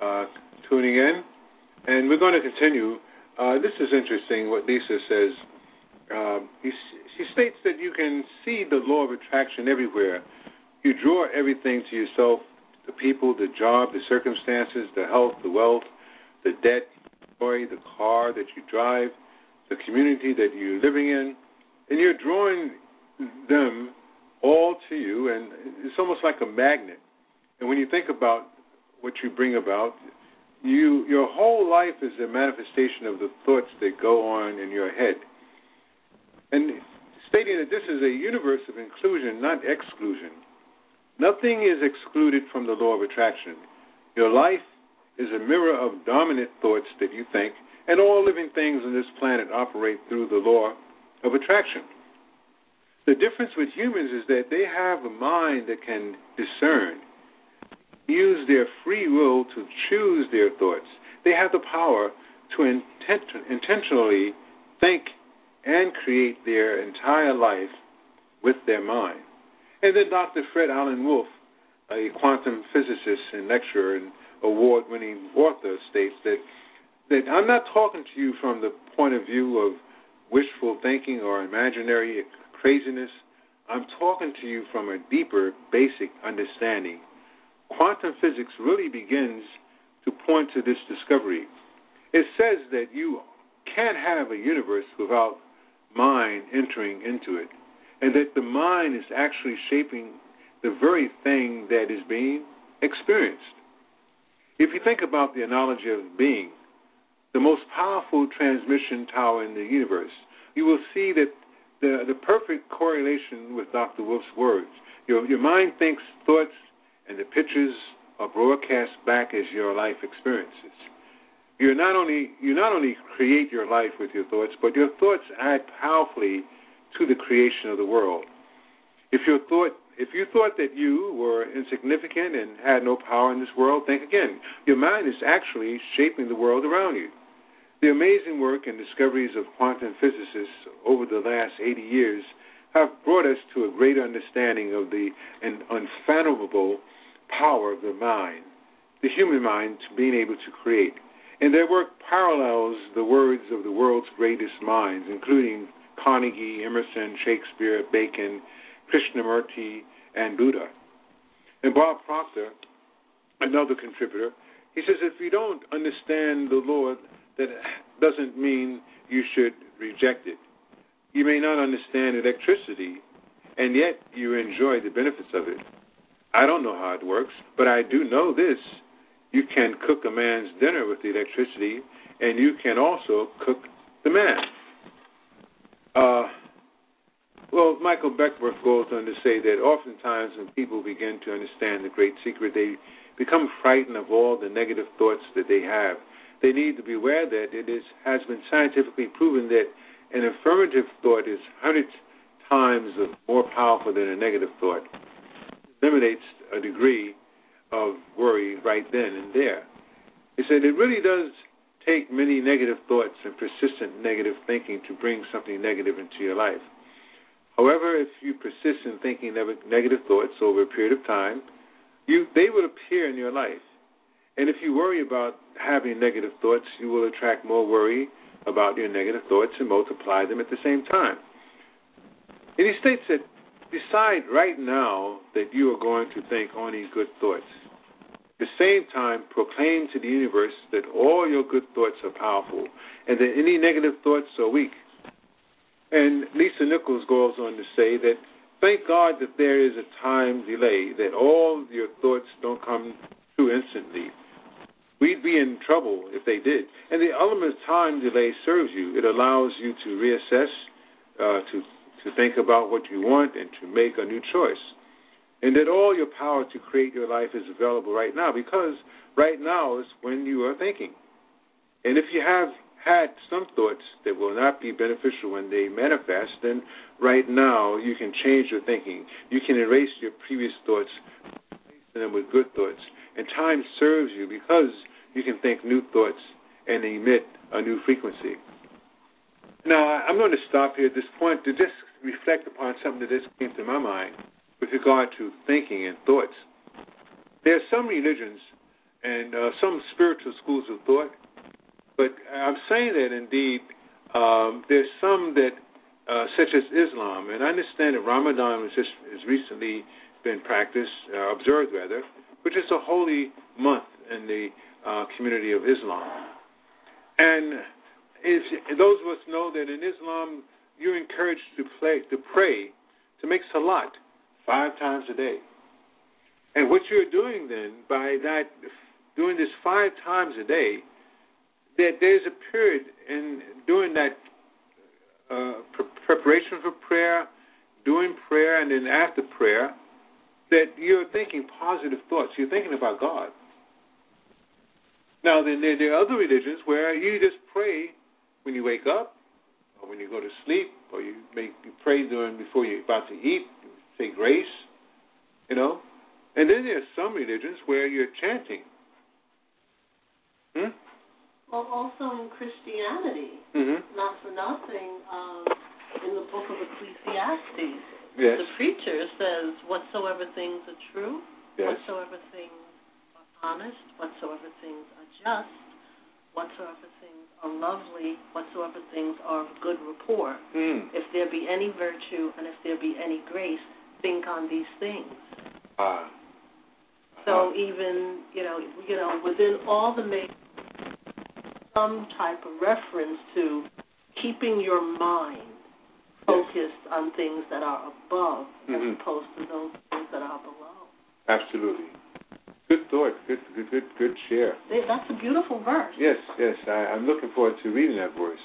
uh, tuning in. And we're going to continue. Uh, this is interesting what Lisa says. Um, he, she states that you can see the law of attraction everywhere. You draw everything to yourself the people, the job, the circumstances, the health, the wealth, the debt, the car that you drive, the community that you're living in. And you're drawing them all to you, and it's almost like a magnet. And when you think about what you bring about, you your whole life is a manifestation of the thoughts that go on in your head. And stating that this is a universe of inclusion, not exclusion. Nothing is excluded from the law of attraction. Your life is a mirror of dominant thoughts that you think, and all living things on this planet operate through the law of attraction. The difference with humans is that they have a mind that can discern, use their free will to choose their thoughts. They have the power to intent- intentionally think and create their entire life with their mind. And then Dr. Fred Alan Wolf, a quantum physicist and lecturer and award winning author, states that, that I'm not talking to you from the point of view of wishful thinking or imaginary craziness. I'm talking to you from a deeper, basic understanding. Quantum physics really begins to point to this discovery. It says that you can't have a universe without mind entering into it, and that the mind is actually shaping the very thing that is being experienced. If you think about the analogy of being, the most powerful transmission tower in the universe, you will see that the, the perfect correlation with Dr. Wolf's words. Your, your mind thinks thoughts, and the pictures are broadcast back as your life experiences. You're not only you not only create your life with your thoughts, but your thoughts add powerfully to the creation of the world. If your thought if you thought that you were insignificant and had no power in this world, think again. Your mind is actually shaping the world around you. The amazing work and discoveries of quantum physicists over the last 80 years have brought us to a greater understanding of the unfathomable power of the mind, the human mind, to being able to create. And their work parallels the words of the world's greatest minds, including Carnegie, Emerson, Shakespeare, Bacon, Krishnamurti, and Buddha. And Bob Proctor, another contributor, he says if you don't understand the Lord, that doesn't mean you should reject it. You may not understand electricity, and yet you enjoy the benefits of it. I don't know how it works, but I do know this. You can cook a man's dinner with the electricity, and you can also cook the man. Uh, well, Michael Beckwith goes on to say that oftentimes when people begin to understand the great secret, they become frightened of all the negative thoughts that they have they need to be aware that it is, has been scientifically proven that an affirmative thought is hundreds times more powerful than a negative thought. Eliminates a degree of worry right then and there. He said it really does take many negative thoughts and persistent negative thinking to bring something negative into your life. However, if you persist in thinking negative thoughts over a period of time, you they will appear in your life. And if you worry about having negative thoughts, you will attract more worry about your negative thoughts and multiply them at the same time. And he states that decide right now that you are going to think only good thoughts. At the same time, proclaim to the universe that all your good thoughts are powerful and that any negative thoughts are weak. And Lisa Nichols goes on to say that thank God that there is a time delay, that all your thoughts don't come too instantly We'd be in trouble if they did. And the element of time delay serves you. It allows you to reassess, uh, to to think about what you want, and to make a new choice. And that all your power to create your life is available right now, because right now is when you are thinking. And if you have had some thoughts that will not be beneficial when they manifest, then right now you can change your thinking. You can erase your previous thoughts, replace them with good thoughts and time serves you because you can think new thoughts and emit a new frequency. Now, I'm going to stop here at this point to just reflect upon something that just came to my mind with regard to thinking and thoughts. there are some religions and uh, some spiritual schools of thought, but I'm saying that indeed um, there's some that, uh, such as Islam, and I understand that Ramadan was just has recently been practiced, uh, observed rather, which is a holy month in the uh, community of Islam. And if, those of us know that in Islam, you're encouraged to play, to pray, to make salat five times a day. And what you're doing then by that doing this five times a day, that there's a period in doing that uh, pre- preparation for prayer, doing prayer, and then after prayer, that you're thinking positive thoughts. You're thinking about God. Now, then there, there are other religions where you just pray when you wake up, when you go to sleep, or you make you pray during before you're about to eat, say grace, you know. And then there's some religions where you're chanting. Hmm? Well, also in Christianity, Mm-hmm. not for nothing, um, in the book of Ecclesiastes, Yes. the preacher says, "Whatsoever things are true, Yes. whatsoever things are honest, whatsoever things are just, whatsoever things are lovely, whatsoever things are of good rapport. Mm. If there be any virtue and if there be any grace, think on these things." Ah. So even you know, you know, within all the ma- some type of reference to keeping your mind focused on things that are above Mhm. as opposed to those things that are below. Absolutely. Good thought. Good, good, good, good share. That's a beautiful verse. Yes, yes. I, I'm looking forward to reading that verse.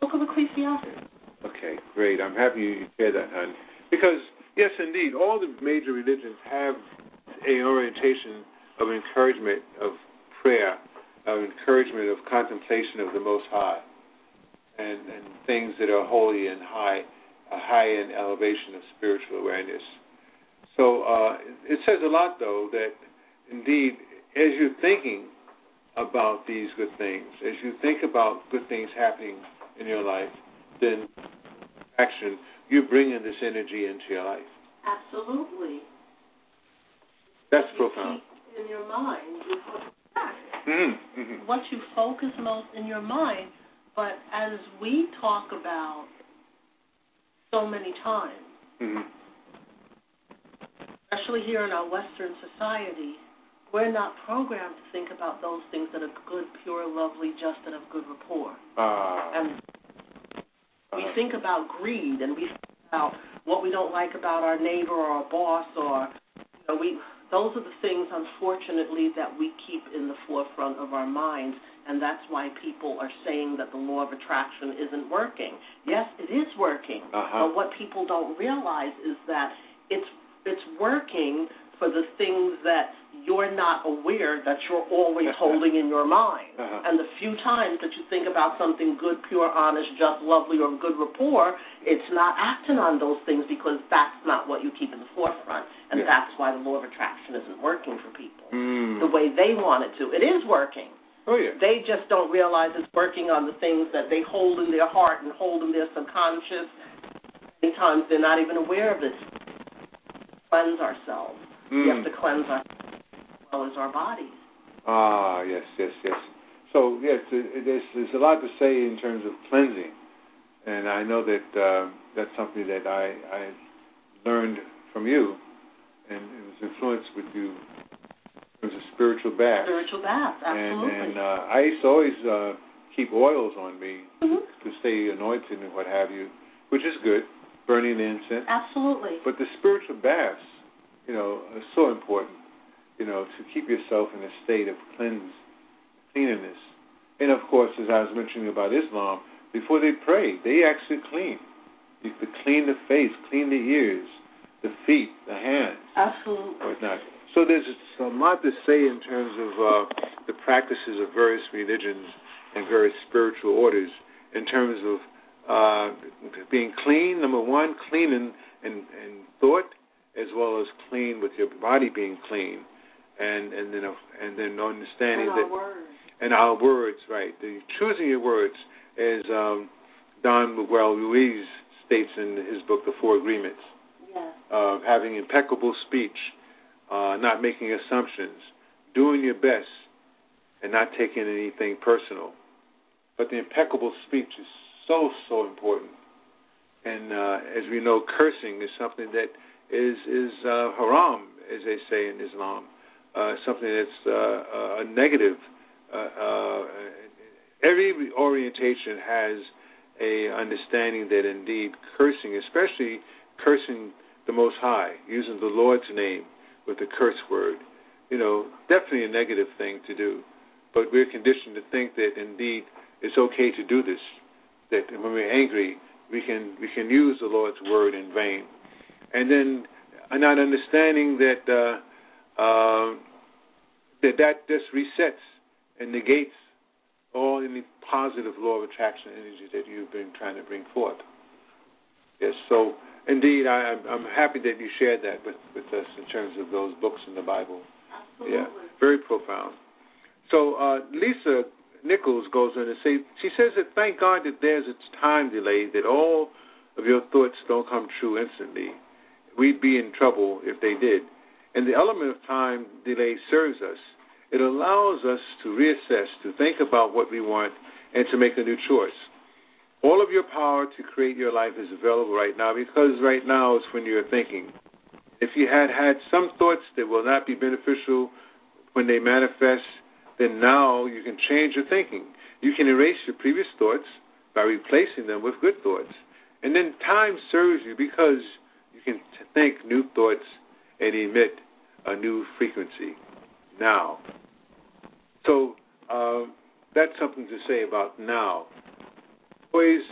Book of Ecclesiastes. Okay, great. I'm happy you shared that, hon. Because yes, indeed, all the major religions have a orientation of encouragement of prayer, of encouragement of contemplation of the Most High, and and things that are holy and high, a high in elevation of spiritual awareness. So uh, it says a lot, though, that indeed, as you're thinking about these good things, as you think about good things happening in your life, then action, you're bringing this energy into your life. Absolutely. That's You profound. in your mind what you. Mm-hmm. Mm-hmm. what you focus most in your mind. But as we talk about so many times, Mm-hmm. especially here in our Western society, we're not programmed to think about those things that are good, pure, lovely, just, and of good rapport. Ah. And we uh, think about greed, and we think about what we don't like about our neighbor or our boss, or you know, we. Those are the things, unfortunately, that we keep in the forefront of our minds, and that's why people are saying that the law of attraction isn't working. Yes, it is working, Uh-huh. but what people don't realize is that it's it's working for the things that you're not aware that you're always holding in your mind. Uh-huh. And the few times that you think about something good, pure, honest, just, lovely, or good rapport, it's not acting on those things because that's not what you keep in the forefront. And Yeah. that's why the law of attraction isn't working for people Mm. the way they want it to. It is working. Oh yeah. They just don't realize it's working on the things that they hold in their heart and hold in their subconscious. Many times they're not even aware of it. Cleanse ourselves. We have Mm. to cleanse ourselves well as our bodies. Ah, yes, yes, yes. So yes, there's there's a lot to say in terms of cleansing, and I know that uh, that's something that I I learned from you, and it was influenced with you. It was a spiritual bath, Spiritual bath, absolutely. and uh, I used to always uh, keep oils on me Mhm. to stay anointed and what have you, which is good, burning incense. Absolutely. But the spiritual baths, you know, are so important, you know, to keep yourself in a state of cleanse, cleanliness. And of course, as I was mentioning about Islam, before they pray, they actually clean. You to clean the face, clean the ears, the feet, the hands, Absolutely. whatnot. So there's a lot to say in terms of uh, the practices of various religions and various spiritual orders in terms of uh, being clean, number one, clean in, in, in thought, as well as clean with your body being clean, and and then and then understanding And our that words. and our words, right? The, choosing your words, as um, Don Miguel Ruiz states in his book, The Four Agreements Yes. uh, having impeccable speech, uh, not making assumptions, doing your best, and not taking anything personal. But the impeccable speech is so, so important. And uh, as we know, cursing is something that is is uh, haram, as they say in Islam, uh, something that's uh, a negative. Uh, uh, every orientation has a understanding that indeed cursing, especially cursing the Most High, using the Lord's name with a curse word, you know, definitely a negative thing to do. But we're conditioned to think that indeed it's okay to do this. That when we're angry, we can we can use the Lord's word in vain, and then not understanding that uh, that that just resets and negates all any positive law of attraction energy that you've been trying to bring forth. Yes, so indeed, I, I'm happy that you shared that with, with us in terms of those books in the Bible. Absolutely. Yeah, very profound. So uh, Lisa Nichols goes on to say, she says that thank God that there's a time delay, that all of your thoughts don't come true instantly. We'd be in trouble if they did. And the element of time delay serves us. It allows us to reassess, to think about what we want, and to make a new choice. All of your power to create your life is available right now because right now is when you're thinking. If you had had some thoughts that will not be beneficial when they manifest, then now you can change your thinking. You can erase your previous thoughts by replacing them with good thoughts. And then time serves you because you can think new thoughts and emit a new frequency now. So um, that's something to say about now. Always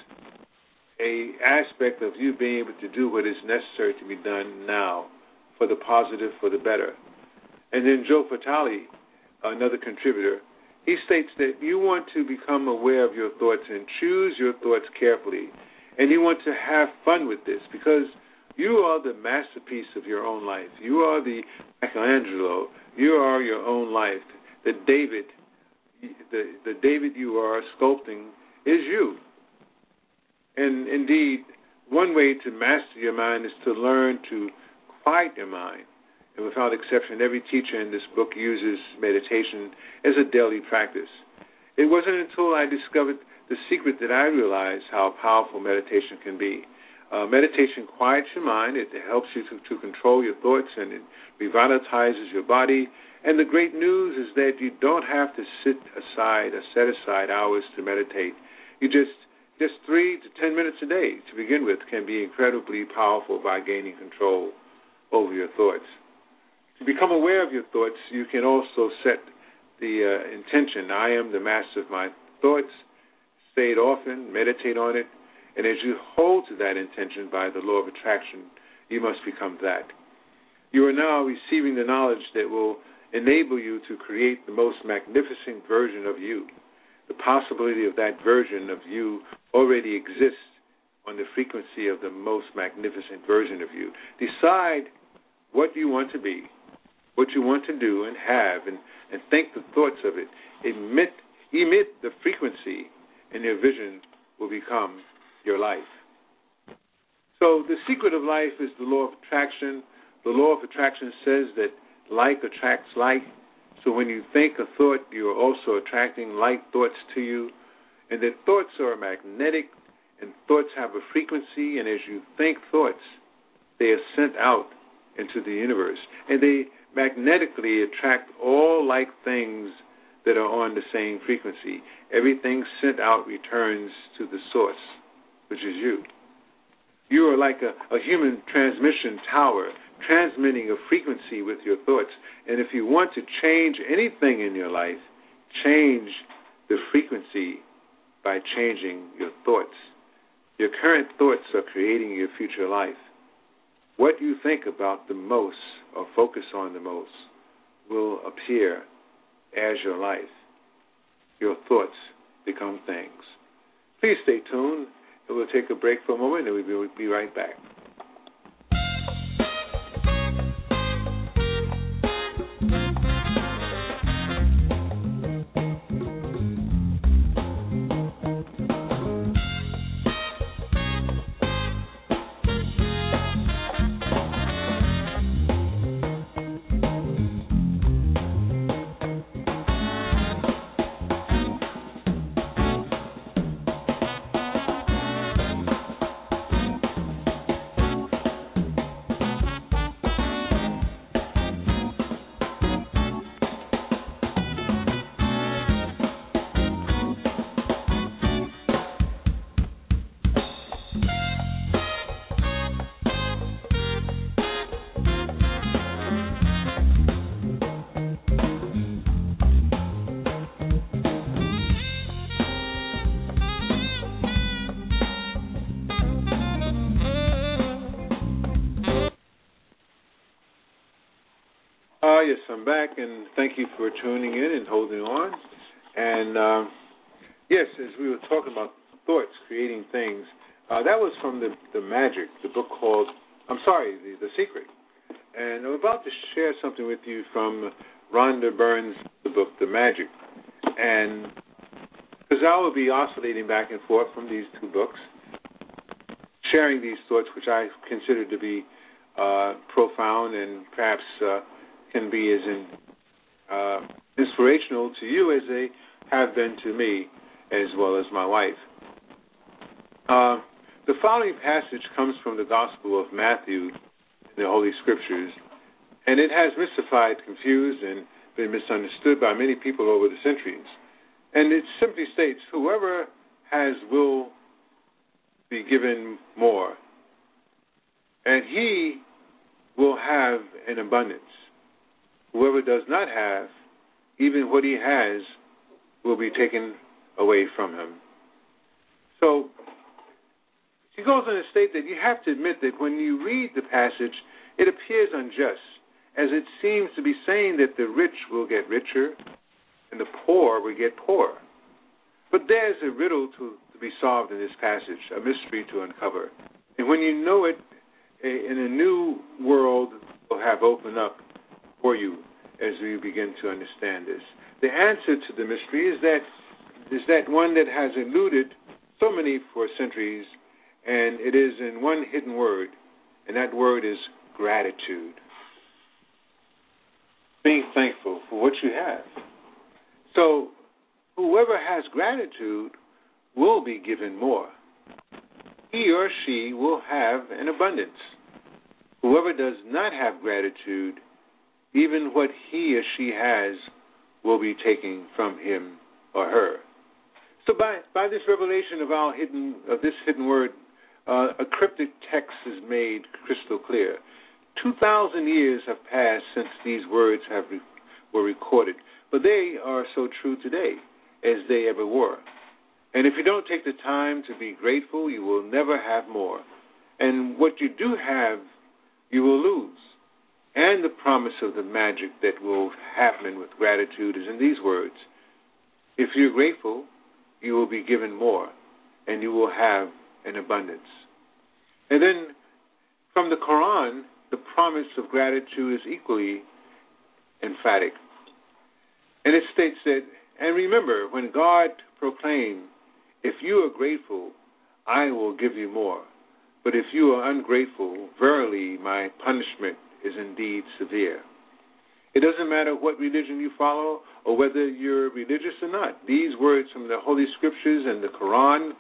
a aspect of you being able to do what is necessary to be done now for the positive, for the better. And then Joe Vitale another contributor, he states that you want to become aware of your thoughts and choose your thoughts carefully. And you want to have fun with this because you are the masterpiece of your own life. You are the Michelangelo. You are your own life. The David, the, the David you are sculpting is you. And indeed, one way to master your mind is to learn to quiet your mind and without exception, every teacher in this book uses meditation as a daily practice. It wasn't until I discovered the secret that I realized how powerful meditation can be. Uh, meditation quiets your mind, it helps you to, to control your thoughts, and it revitalizes your body. And the great news is that you don't have to sit aside or set aside hours to meditate. You just just three to ten minutes a day to begin with can be incredibly powerful by gaining control over your thoughts to become aware of your thoughts, you can also set the uh, intention I am the master of my thoughts. Say it often, meditate on it, and as you hold to that intention by the law of attraction, you must become that. You are now receiving the knowledge that will enable you to create the most magnificent version of you. The possibility of that version of you already exists on the frequency of the most magnificent version of you. Decide what you want to be what you want to do and have and, and think the thoughts of it. Emit, emit the frequency, and your vision will become your life. So, the secret of life is the law of attraction. The law of attraction says that like attracts like. So, when you think a thought, you are also attracting like thoughts to you. And that thoughts are magnetic, and thoughts have a frequency, and as you think thoughts, they are sent out into the universe. And they magnetically attract all like things that are on the same frequency. Everything sent out returns to the source, which is you. You are like a, a human transmission tower transmitting a frequency with your thoughts. And if you want to change anything in your life, change the frequency by changing your thoughts. Your current thoughts are creating your future life. What you think about the most or focus on the most will appear as your life. Your thoughts become things. Please stay tuned, we'll take a break for a moment, and we'll be right back. I'm back, and thank you for tuning in and holding on. And uh, yes, as we were talking about thoughts, creating things, uh, that was from the the Magic, the book called I'm sorry, the, the Secret. And I'm about to share something with you from Rhonda Byrne's the book, The Magic. And because I will be oscillating back and forth from these two books, sharing these thoughts, which I consider to be uh, profound and perhaps uh, can be as in, uh, inspirational to you as they have been to me, as well as my wife. Uh, the following passage comes from the Gospel of Matthew in the Holy Scriptures, and it has mystified, confused, and been misunderstood by many people over the centuries. And it simply states, Whoever has will be given more, and he will have an abundance. Whoever does not have, even what he has, will be taken away from him. So he goes on to state that you have to admit that when you read the passage, it appears unjust, as it seems to be saying that the rich will get richer and the poor will get poorer. But there's a riddle to, to be solved in this passage, a mystery to uncover. And when you know it, a, in a new world will have opened up for you as we begin to understand this. The answer to the mystery is that is that one that has eluded so many for centuries, and it is in one hidden word, and that word is gratitude. Being thankful for what you have. So, whoever has gratitude will be given more. He or she will have an abundance. Whoever does not have gratitude even what he or she has will be taken from him or her. So by by this revelation of our hidden of this hidden word, uh, a cryptic text is made crystal clear. Two thousand years have passed since these words have re- were recorded, but they are so true today as they ever were. And if you don't take the time to be grateful, you will never have more. And what you do have, you will lose. And the promise of the magic that will happen with gratitude is in these words If you're grateful, you will be given more, and you will have an abundance. And then from the Quran, the promise of gratitude is equally emphatic. And it states that, and remember, when God proclaimed, If you are grateful, I will give you more. But if you are ungrateful, verily my punishment is indeed severe. It doesn't matter what religion you follow or whether you're religious or not. These words from the Holy Scriptures and the Quran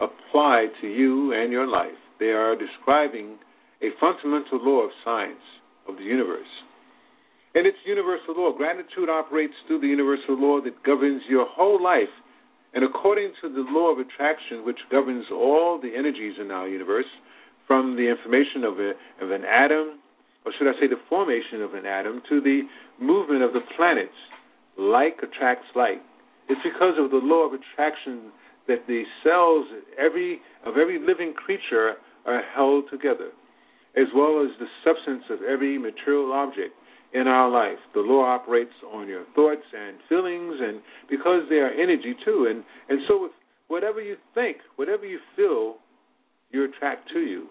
apply to you and your life. They are describing a fundamental law of science of the universe. And it's universal law. Gratitude operates through the universal law that governs your whole life. And according to the law of attraction, which governs all the energies in our universe, from the information of, a, of an atom or should I say the formation of an atom, to the movement of the planets. Like attracts like. It's because of the law of attraction that the cells every of every living creature are held together, as well as the substance of every material object in our life. The law operates on your thoughts and feelings, and because they are energy too, and and so whatever you think, whatever you feel, you attract to you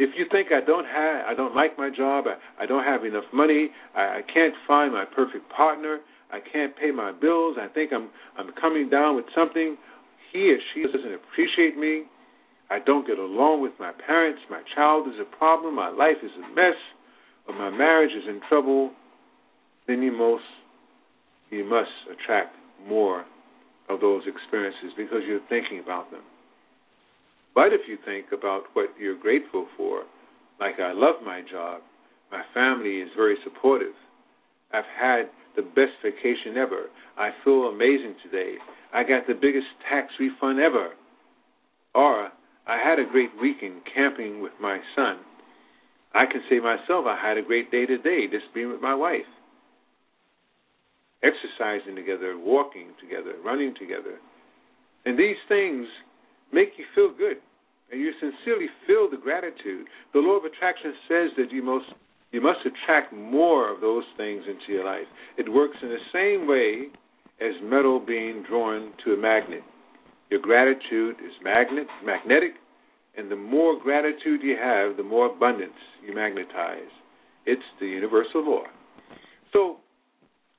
if you think I don't have, I don't like my job, I, I don't have enough money, I, I can't find my perfect partner, I can't pay my bills, I think I'm I'm coming down with something, he or she doesn't appreciate me, I don't get along with my parents, my child is a problem, my life is a mess, or my marriage is in trouble, then you most you must attract more of those experiences because you're thinking about them. But if you think about what you're grateful for, like I love my job, my family is very supportive. I've had the best vacation ever. I feel amazing today. I got the biggest tax refund ever. Or I had a great weekend camping with my son. I can say myself I had a great day today just being with my wife. Exercising together, walking together, running together. And these things make you feel good, and you sincerely feel the gratitude. The law of attraction says that you must you must attract more of those things into your life. It works in the same way as metal being drawn to a magnet. Your gratitude is magnet, magnetic, and the more gratitude you have, the more abundance you magnetize. It's the universal law. So,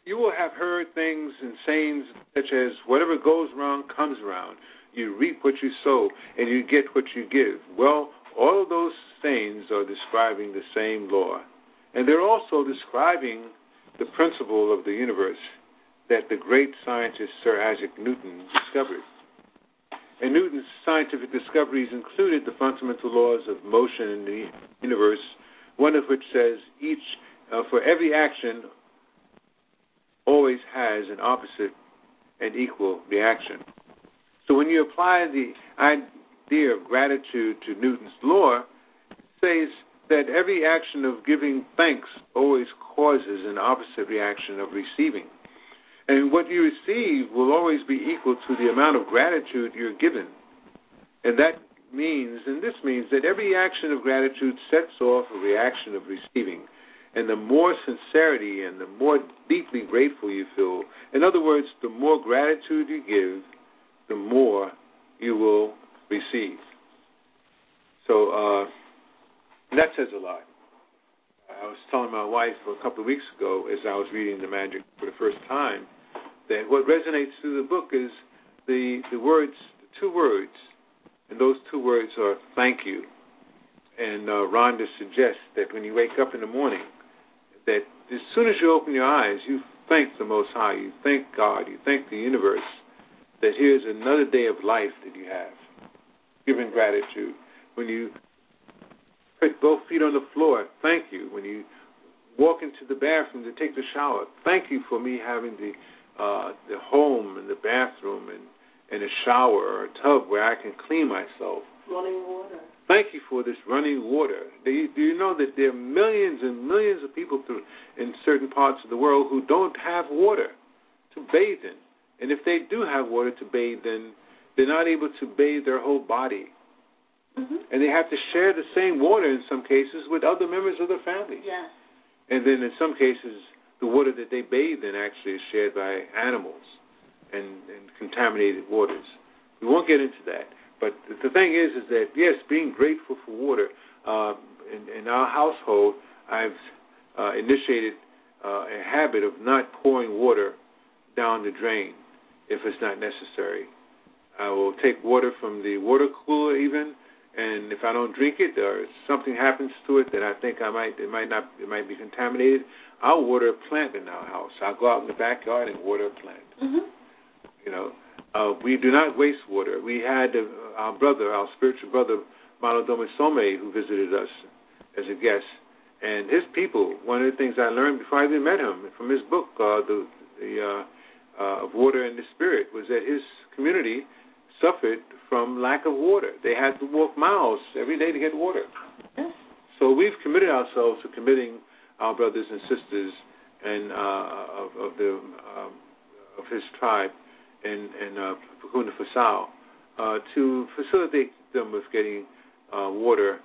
you will have heard things and sayings such as whatever goes around comes around. You reap what you sow, and you get what you give. Well, all of those sayings are describing the same law. And they're also describing the principle of the universe that the great scientist Sir Isaac Newton discovered. And Newton's scientific discoveries included the fundamental laws of motion in the universe, one of which says each, uh, for every action, always has an opposite and equal reaction. So when you apply the idea of gratitude to Newton's law, it says that every action of giving thanks always causes an opposite reaction of receiving. And what you receive will always be equal to the amount of gratitude you're given. And that means, and this means, that every action of gratitude sets off a reaction of receiving. And the more sincerity and the more deeply grateful you feel, in other words, the more gratitude you give, the more you will receive. So uh, that says a lot. I was telling my wife a couple of weeks ago as I was reading the Magic for the first time that what resonates through the book is the the words, the two words, and those two words are thank you. And uh, Rhonda suggests that when you wake up in the morning, that as soon as you open your eyes, you thank the Most High, you thank God, you thank the universe that here's another day of life that you have. Giving gratitude. When you put both feet on the floor, thank you. When you walk into the bathroom to take the shower, thank you for me having the uh, the home and the bathroom and and a shower or a tub where I can clean myself. Running water. Thank you for this running water. Do you, do you know that there are millions and millions of people through, in certain parts of the world who don't have water to bathe in? And if they do have water to bathe in, they're not able to bathe their whole body. Mm-hmm. And they have to share the same water in some cases with other members of their family. Yes. And then in some cases, the water that they bathe in actually is shared by animals and, and contaminated waters. We won't get into that. But the thing is, is that yes, being grateful for water. Uh, in, in our household, I've uh, initiated uh, a habit of not pouring water down the drain if it's not necessary. I will take water from the water cooler even, and if I don't drink it or something happens to it that I think I might it might not it might be contaminated, I'll water a plant in our house. I'll go out in the backyard and water a plant. Mm-hmm. You know, uh, we do not waste water. We had uh, our brother, our spiritual brother, Malidoma Some, who visited us as a guest, and his people. One of the things I learned before I even met him from his book, uh, the the uh, uh, of water and the spirit was that his community suffered from lack of water. They had to walk miles every day to get water. Yes. So we've committed ourselves to committing our brothers and sisters and uh, of, of the um, of his tribe in in uh, Burkina Faso uh, to facilitate them with getting uh, water,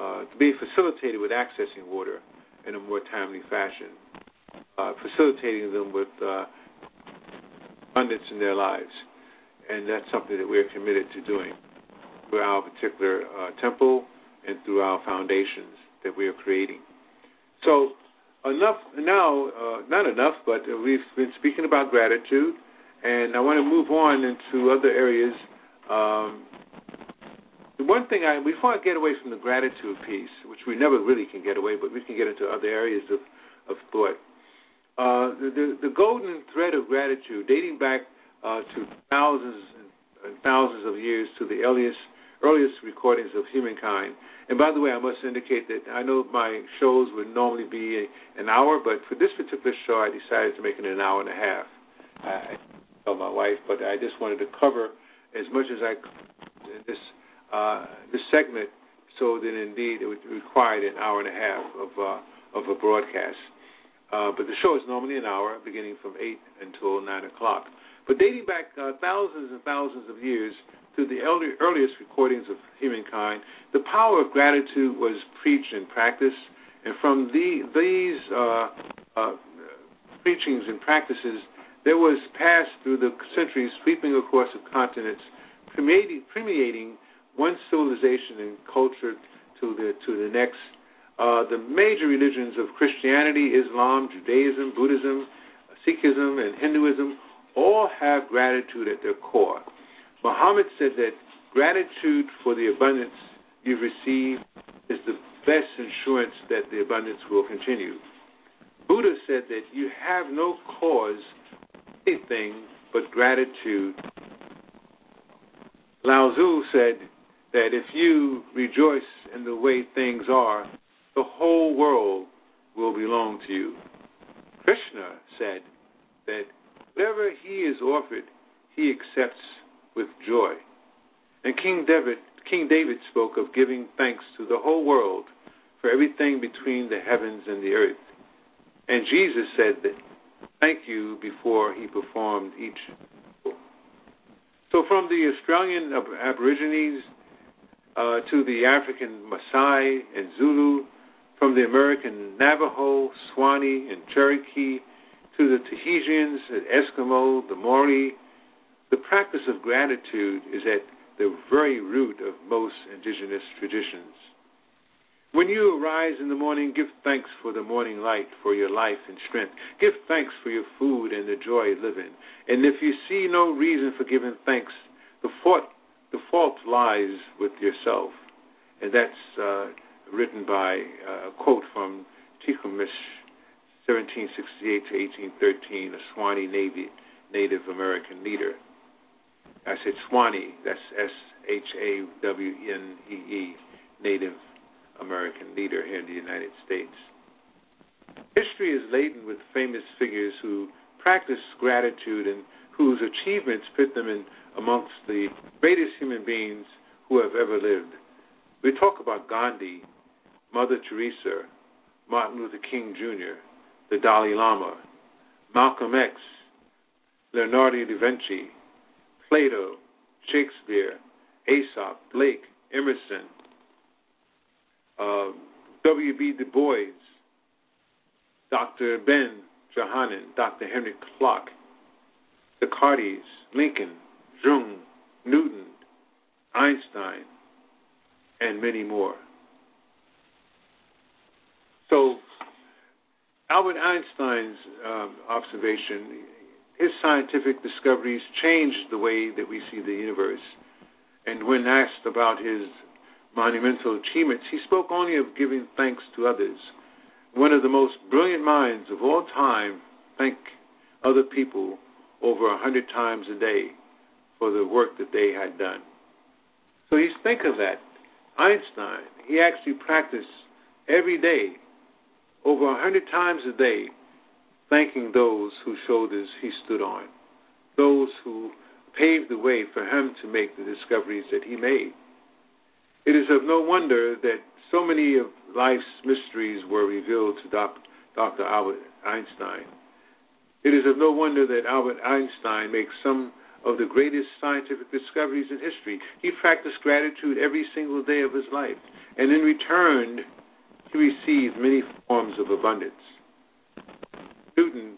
uh, to be facilitated with accessing water in a more timely fashion, uh, facilitating them with uh, abundance in their lives. And that's something that we're committed to doing through our particular uh, temple and through our foundations that we are creating. So, enough now, uh, not enough, but we've been speaking about gratitude, and I want to move on into other areas. Um, the one thing I, before I get away from the gratitude piece, which we never really can get away, but we can get into other areas of, of thought. Uh, the, the, golden thread of gratitude, dating back uh, to thousands and thousands of years to the earliest earliest recordings of humankind. And by the way, I must indicate that I know my shows would normally be an hour, but for this particular show, I decided to make it an hour and a half. I told my wife, but I just wanted to cover as much as I could in this uh, this segment, so that indeed it would require an hour and a half of uh, of a broadcast. Uh, but the show is normally an hour, beginning from 8 until 9 o'clock. But dating back uh, thousands and thousands of years to the earliest recordings of humankind, the power of gratitude was preached and practiced, And from the, these uh, uh, preachings and practices, there was passed through the centuries, sweeping across the continents, permeating, one civilization and culture to the to the next. Uh, the major religions of Christianity, Islam, Judaism, Buddhism, Sikhism, and Hinduism all have gratitude at their core. Muhammad said that gratitude for the abundance you've received is the best insurance that the abundance will continue. Buddha said that you have no cause anything but gratitude. Lao Tzu said that if you rejoice in the way things are, the whole world will belong to you. Krishna said that whatever he is offered, he accepts with joy. And King David, King David spoke of giving thanks to the whole world for everything between the heavens and the earth. And Jesus said that thank you before he performed each. So from the Australian Aborigines uh, to the African Maasai and Zulu, from the American Navajo, Shawnee, and Cherokee to the Tahitians, the Eskimo, the Maori, the practice of gratitude is at the very root of most indigenous traditions. When you arise in the morning, give thanks for the morning light, for your life and strength. Give thanks for your food and the joy of living. And if you see no reason for giving thanks, the fault, the fault lies with yourself. And that's uh, written by uh, a quote from Tecumseh, 1768 to 1813, a Shawnee Navy, Native American leader. I said Shawnee, that's S H A W N E E, Native American leader here in the United States. History is laden with famous figures who practiced gratitude and whose achievements put them in amongst the greatest human beings who have ever lived. We talk about Gandhi, Mother Teresa, Martin Luther King Jr., the Dalai Lama, Malcolm X, Leonardo da Vinci, Plato, Shakespeare, Aesop, Blake, Emerson, uh, W.B. Du Bois, Dr. Ben Jochannan, Dr. Henrik Clarke, the Descartes, Lincoln, Jung, Newton, Einstein, and many more. So, Albert Einstein's um, observation, his scientific discoveries changed the way that we see the universe. And when asked about his monumental achievements, he spoke only of giving thanks to others. One of the most brilliant minds of all time thank other people over a hundred times a day for the work that they had done. So you think of that. Einstein, he actually practiced every day, over a hundred times a day, thanking those whose shoulders he stood on, those who paved the way for him to make the discoveries that he made. It is of no wonder that so many of life's mysteries were revealed to Dr. Albert Einstein. It is of no wonder that Albert Einstein makes some of the greatest scientific discoveries in history. He practiced gratitude every single day of his life, and in return, he received many forms of abundance. Newton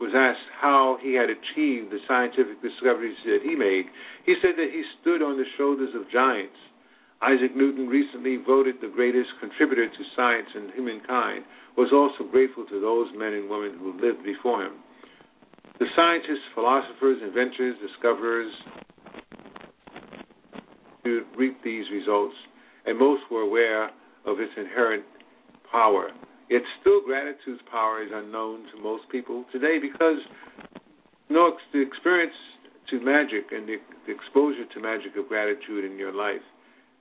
was asked how he had achieved the scientific discoveries that he made. He said that he stood on the shoulders of giants Isaac Newton, recently voted the greatest contributor to science and humankind, was also grateful to those men and women who lived before him. The scientists, philosophers, inventors, discoverers who reap these results, and most were aware of its inherent power. Yet still, gratitude's power is unknown to most people today because no the experience to magic and the, the exposure to magic of gratitude in your life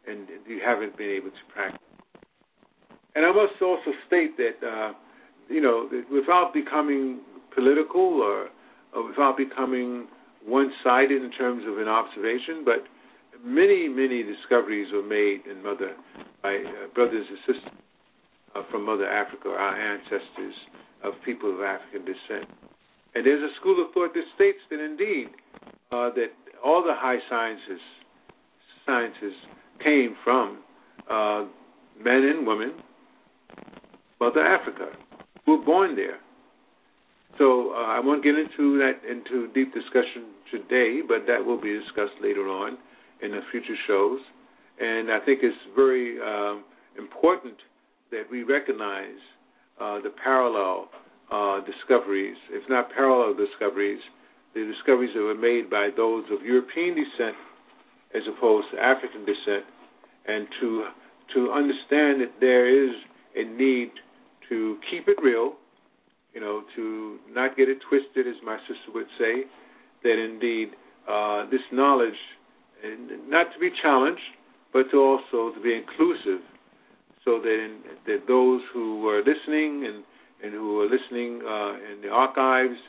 and you haven't been able to practice. And I must also state that, uh, you know, without becoming political or, or without becoming one-sided in terms of an observation, but many, many discoveries were made in Mother by uh, brothers and sisters uh, from Mother Africa, our ancestors of people of African descent. And there's a school of thought that states that indeed uh, that all the high sciences, sciences came from uh, men and women Mother Africa, who were born there. So uh, I won't get into that into deep discussion today, but that will be discussed later on in the future shows. And I think it's very um, important that we recognize uh, the parallel uh, discoveries, if not parallel discoveries, the discoveries that were made by those of European descent as opposed to African descent, and to to understand that there is a need to keep it real, you know, to not get it twisted, as my sister would say, that indeed uh, this knowledge, not to be challenged, but to also to be inclusive, so that in, that those who are listening and and who are listening uh, in the archives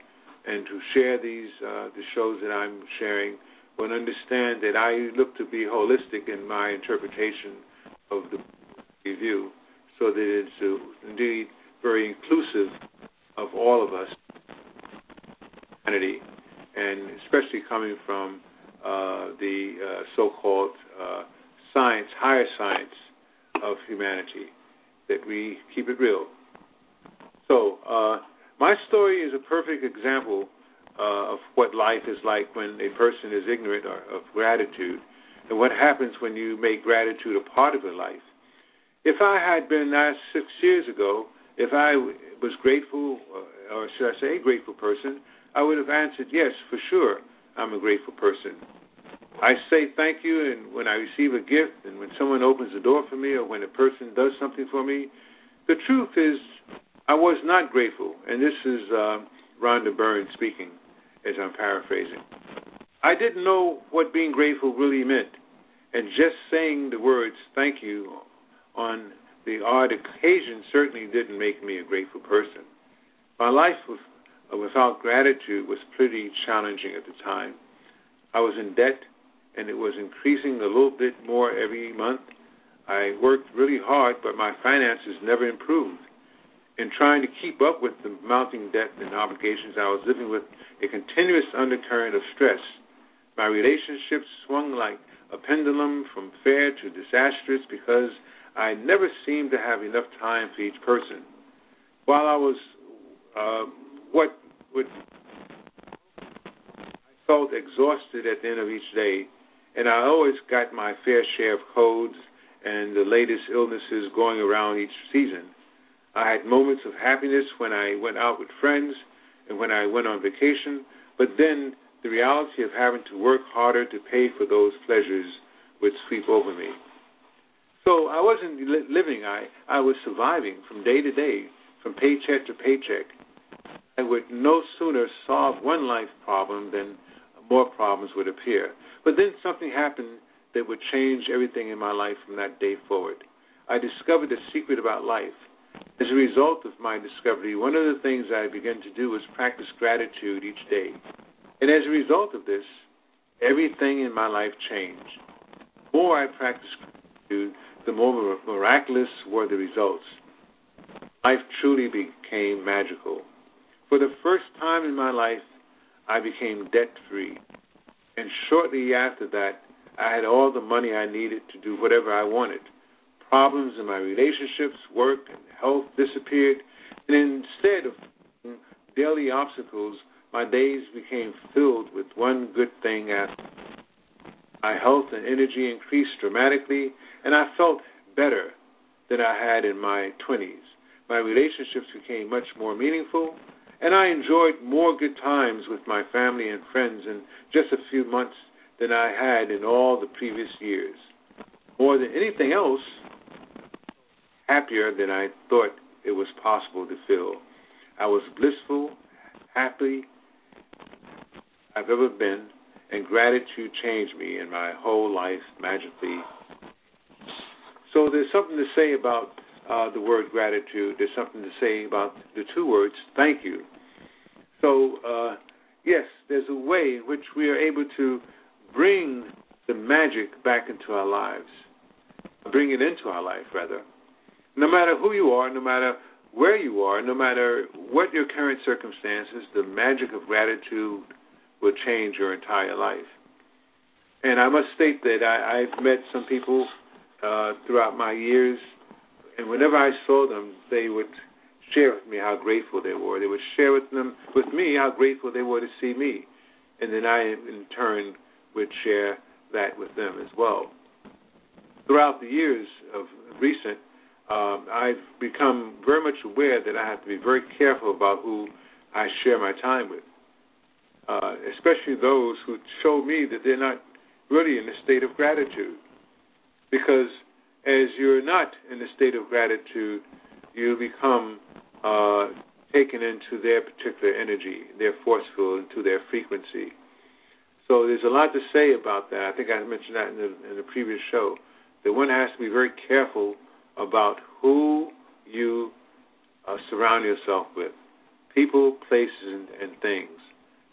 and who share these uh, the shows that I'm sharing will understand that I look to be holistic in my interpretation of the review, so that it's uh, indeed very inclusive of all of us, humanity, and especially coming from uh, the uh, so-called uh, science, higher science of humanity, that we keep it real. So, uh, my story is a perfect example uh, of what life is like when a person is ignorant of gratitude and what happens when you make gratitude a part of your life. If I had been asked six years ago if I was grateful, uh, or should I say a grateful person, I would have answered yes, for sure, I'm a grateful person. I say thank you, and when I receive a gift, and when someone opens the door for me, or when a person does something for me, the truth is, I was not grateful. And this is uh, Rhonda Byrne speaking, as I'm paraphrasing. I didn't know what being grateful really meant, and just saying the words "thank you" on the odd occasion certainly didn't make me a grateful person. My life with, uh, without gratitude was pretty challenging at the time. I was in debt and it was increasing a little bit more every month. I worked really hard, but my finances never improved. In trying to keep up with the mounting debt and obligations, I was living with a continuous undercurrent of stress. My relationships swung like a pendulum from fair to disastrous because I never seemed to have enough time for each person. While I was uh, what would I felt exhausted at the end of each day, and I always got my fair share of colds and the latest illnesses going around each season. I had moments of happiness when I went out with friends and when I went on vacation, but then the reality of having to work harder to pay for those pleasures would sweep over me. So I wasn't li- living, I, I was surviving from day to day, from paycheck to paycheck. I would no sooner solve one life problem than more problems would appear. But then something happened that would change everything in my life from that day forward. I discovered a secret about life. As a result of my discovery, one of the things I began to do was practice gratitude each day. And as a result of this, everything in my life changed. The more I practiced gratitude, the more miraculous were the results. Life truly became magical. For the first time in my life, I became debt free. And shortly after that, I had all the money I needed to do whatever I wanted. Problems in my relationships, work, and health disappeared. And instead of daily obstacles, my days became filled with one good thing after. My health and energy increased dramatically, and I felt better than I had in my 20s. My relationships became much more meaningful, and I enjoyed more good times with my family and friends in just a few months than I had in all the previous years. More than anything else, happier than I thought it was possible to feel. I was blissful, happy I've ever been, and gratitude changed me and my whole life magically. So there's something to say about uh, the word gratitude. There's something to say about the two words thank you. So uh, yes, there's a way in which we are able to bring the magic back into our lives, bring it into our life rather. No matter who you are, no matter where you are, no matter what your current circumstances, the magic of gratitude will change your entire life. And I must state that I, I've met some people uh, throughout my years And whenever I saw them, they would share with me how grateful they were. They would share with them with me how grateful they were to see me, and then I in turn would share that with them as well. Throughout the years of recent, um, I've become very much aware that I have to be very careful about who I share my time with, uh, especially those who show me that they're not really in a state of gratitude. Because as you're not in a state of gratitude, you become uh, taken into their particular energy, their force field, into their frequency. So there's a lot to say about that. I think I mentioned that in the, in the previous show. That one has to be very careful about who you uh, surround yourself with, people, places, and, and things.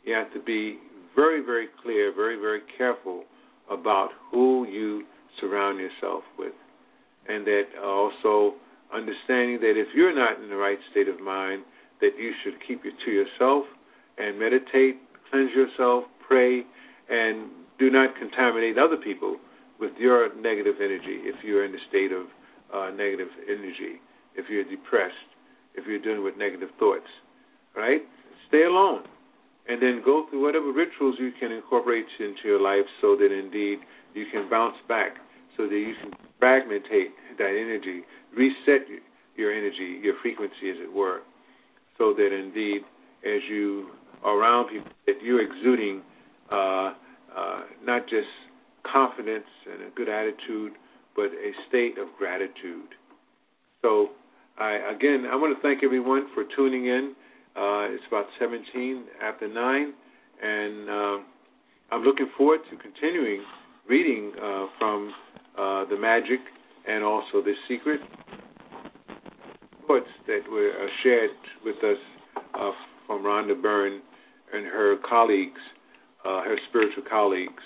You have to be very, very clear, very, very careful about who you surround yourself with, and that also understanding that if you're not in the right state of mind, that you should keep it to yourself and meditate, cleanse yourself, pray, and do not contaminate other people with your negative energy if you're in a state of uh, negative energy, if you're depressed, if you're dealing with negative thoughts. Right? Stay alone. And then go through whatever rituals you can incorporate into your life so that indeed you can bounce back, so that you can fragmentate that energy, reset your energy, your frequency, as it were, so that indeed, as you are around people, that you're exuding uh, uh, not just confidence and a good attitude, but a state of gratitude. So, I, again, I want to thank everyone for tuning in. Uh, it's about 17 after 9, and uh, I'm looking forward to continuing reading uh, from uh, The Magic and also The Secret. Reports that were uh, shared with us uh, from Rhonda Byrne and her colleagues, her spiritual colleagues,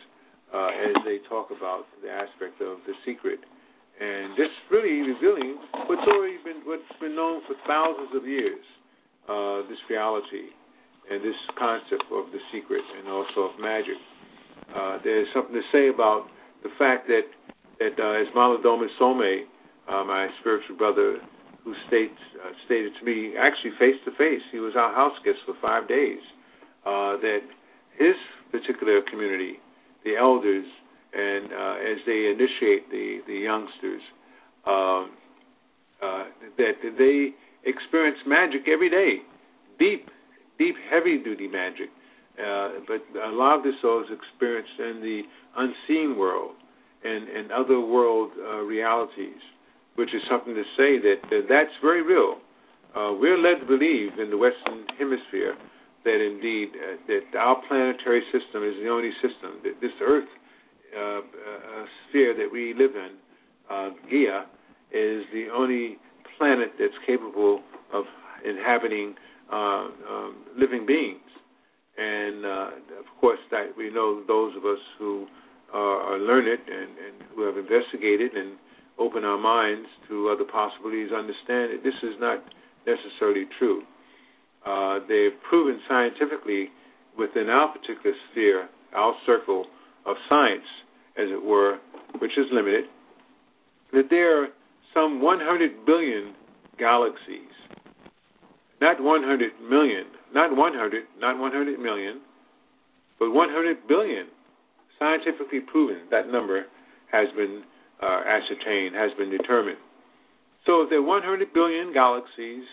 uh, as they talk about the aspect of the secret, and just really revealing what's already been what's been known for thousands of years. Uh, this reality and this concept of the secret and also of magic. Uh, there's something to say about the fact that that uh, as Malidoma Some, uh, my spiritual brother, who states uh, stated to me actually face to face, he was our house guest for five days, uh, that his particular community the elders and uh, as they initiate the the youngsters, um, uh, that they experience magic every day, deep, deep, heavy duty magic. Uh, but a lot of this is experienced in the unseen world and, and other world uh, realities, which is something to say that, that that's very real. Uh, we're led to believe in the Western Hemisphere that indeed uh, that our planetary system is the only system that this Earth uh, uh, sphere that we live in, uh, Gaia, is the only planet that's capable of inhabiting uh, um, living beings. And uh, of course, that we know those of us who are, are learned and, and who have investigated and open our minds to other possibilities understand that this is not necessarily true uh, they've proven scientifically within our particular sphere, our circle of science, as it were, which is limited, that there are some 100 billion galaxies. Not 100 million, not 100, not 100 million, but 100 billion. Scientifically proven that number has been uh, ascertained, has been determined. So if there are 100 billion galaxies,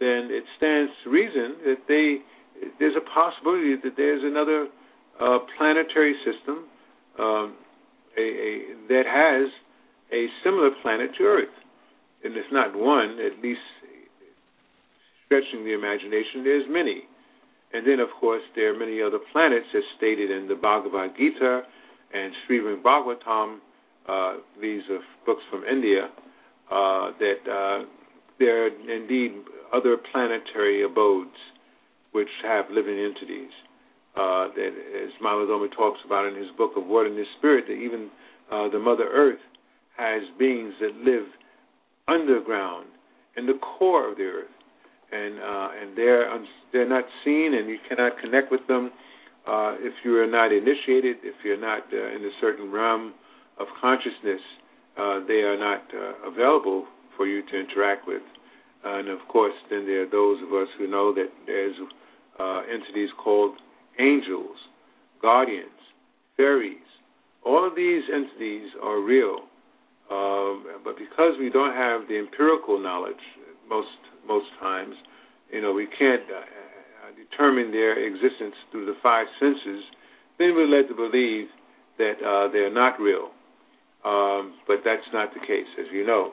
then it stands to reason that they there's a possibility that there's another uh, planetary system um, a, a, that has a similar planet to Earth, and if not one, at least stretching the imagination, there's many. And then, of course, there are many other planets, as stated in the Bhagavad Gita and Srimad Bhagavatam. Uh, these are books from India uh, that uh, there are indeed other planetary abodes which have living entities. Uh, that, as Malidoma talks about in his book of Word and His Spirit, that even uh, the Mother Earth has beings that live underground in the core of the earth, and uh, and they're they're not seen, and you cannot connect with them uh, if you are not initiated, if you're not uh, in a certain realm of consciousness. Uh, they are not uh, available for you to interact with. And of course, then there are those of us who know that there's uh, entities called angels, guardians, fairies. All of these entities are real, um, but because we don't have the empirical knowledge most most times, you know, we can't uh, determine their existence through the five senses. Then we're led to believe that uh, they're not real. Um, but that's not the case, as you know.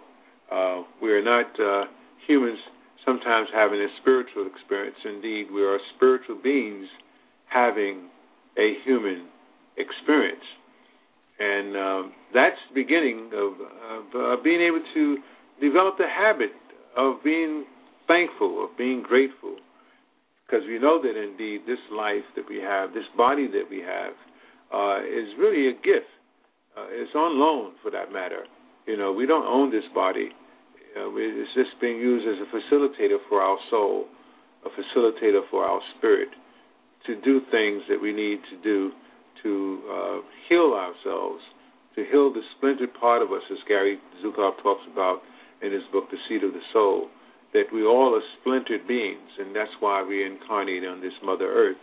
Uh, we are not uh, humans sometimes having a spiritual experience. Indeed, we are spiritual beings having a human experience. And um, that's the beginning of, of uh, being able to develop the habit of being thankful, of being grateful. Because we know that indeed this life that we have, this body that we have, uh, is really a gift. Uh, it's on loan, for that matter. You know, we don't own this body. Uh, it's just being used as a facilitator for our soul, a facilitator for our spirit, to do things that we need to do to uh, heal ourselves, to heal the splintered part of us, as Gary Zukav talks about in his book, The Seat of the Soul, that we all are splintered beings, and that's why we incarnate on this Mother Earth,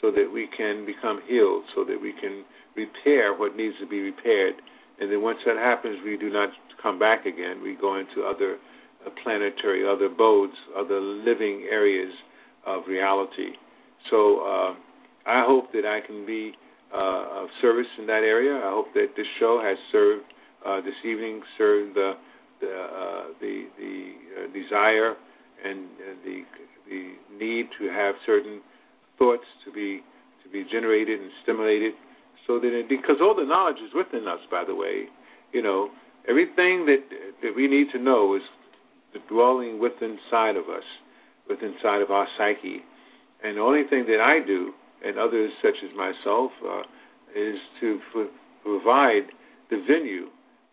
so that we can become healed, so that we can repair what needs to be repaired. And then once that happens, we do not come back again. We go into other uh, planetary, other abodes, other living areas of reality. So uh, I hope that I can be uh, of service in that area. I hope that this show has served uh, this evening, served the the uh, the, the uh, desire and the the need to have certain thoughts to be to be generated and stimulated so that it, because all the knowledge is within us, by the way, you know, everything that that we need to know is dwelling within inside of us, within inside of our psyche, and the only thing that I do and others such as myself uh, is to f- provide the venue,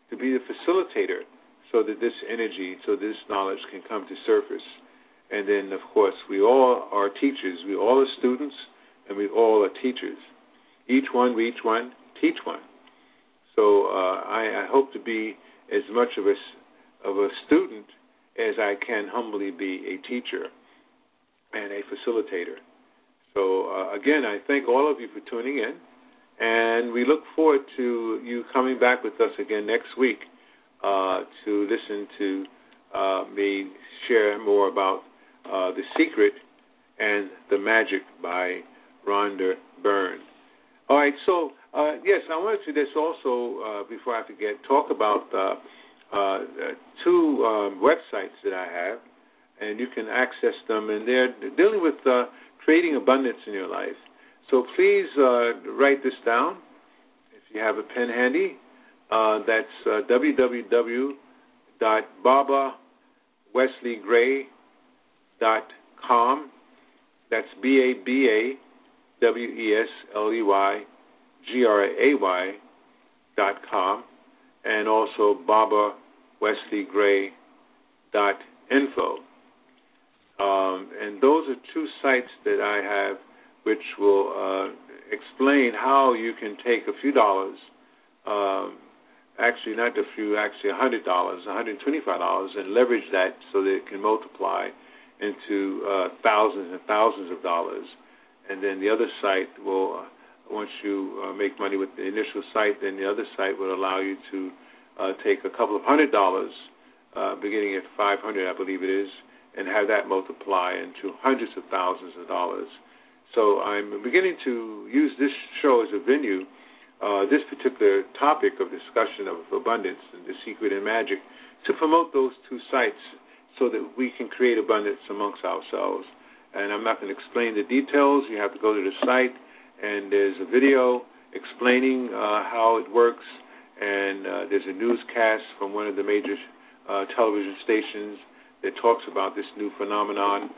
to be the facilitator, so that this energy, so this knowledge can come to surface. And then, of course, we all are teachers. We all are students, and we all are teachers. Each one, we each one, teach one. So uh, I, I hope to be as much of a of a student as I can humbly be a teacher and a facilitator. So uh, again, I thank all of you for tuning in, and we look forward to you coming back with us again next week uh, to listen to uh, me share more about uh, the secret and the magic by Rhonda Byrne. All right, so uh, yes, I wanted to just also, uh, before I forget, talk about two um, websites that I have, and you can access them, and they're dealing with creating abundance in your life. So please write this down if you have a pen handy. Uh, that's uh, www.babawesleygray.com. That's B A B A W E S L E Y G R A Y dot com, and also Baba Wesley Gray dot info. Um, and those are two sites that I have which will uh, explain how you can take a few dollars, um, actually not a few, actually a hundred dollars, $125, and leverage that so that it can multiply into uh, thousands and thousands of dollars. And then the other site will, uh, once you uh, make money with the initial site, then the other site will allow you to uh, take a couple of hundred dollars, uh, beginning at 500, I believe it is, and have that multiply into hundreds of thousands of dollars. So I'm beginning to use this show as a venue, uh, this particular topic of discussion of abundance and the secret and magic, to promote those two sites so that we can create abundance amongst ourselves. And I'm not going to explain the details. You have to go to the site, and there's a video explaining uh, how it works, and uh, there's a newscast from one of the major uh, television stations that talks about this new phenomenon.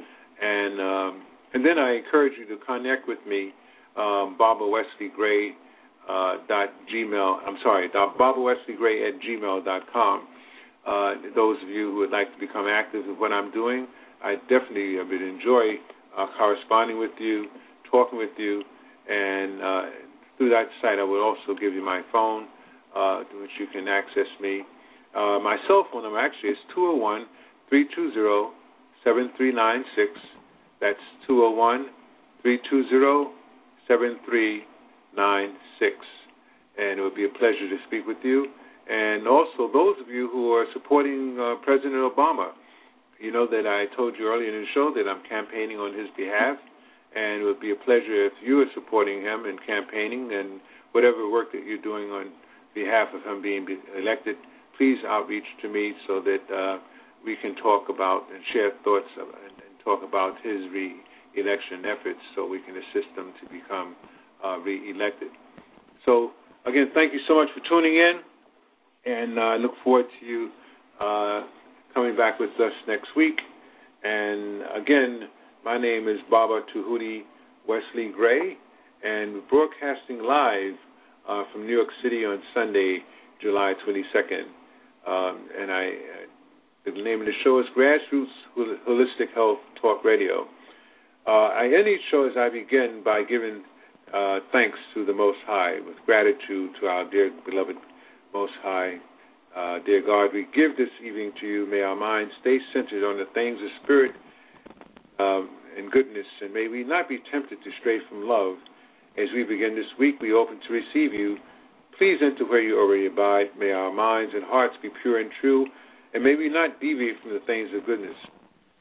And um, and then I encourage you to connect with me, um, Baba Wesley Gray uh, dot gmail. I'm sorry, dot Baba Wesley Gray at gmail dot com. Uh, those of you who would like to become active in what I'm doing, I definitely would enjoy uh, corresponding with you, talking with you, and uh, through that site I will also give you my phone, uh, which you can access me Uh, my cell phone number actually is 201 320 7396. That's 201 320 7396. And it would be a pleasure to speak with you. And also, those of you who are supporting uh, President Obama, you know that I told you earlier in the show that I'm campaigning on his behalf. And it would be a pleasure if you are supporting him in campaigning and whatever work that you're doing on behalf of him being elected, please outreach to me so that uh, we can talk about and share thoughts and, and, talk about his re-election efforts so we can assist him to become uh, re-elected. So, again, thank you so much for tuning in, and I uh, look forward to you uh, coming back with us next week. And again, my name is Baba Tahuti Wesley Gray, and broadcasting live uh, from New York City on Sunday, July 22nd. Um, and I, uh, the name of the show is Grassroots Holistic Health Talk Radio. Uh, I end each show as I begin by giving uh, thanks to the Most High, with gratitude to our dear beloved Most High. Uh, dear God, we give this evening to you. May our minds stay centered on the things of spirit um, and goodness, and may we not be tempted to stray from love. As we begin this week, we open to receive you. Please enter where you already abide. May our minds and hearts be pure and true, and may we not deviate from the things of goodness.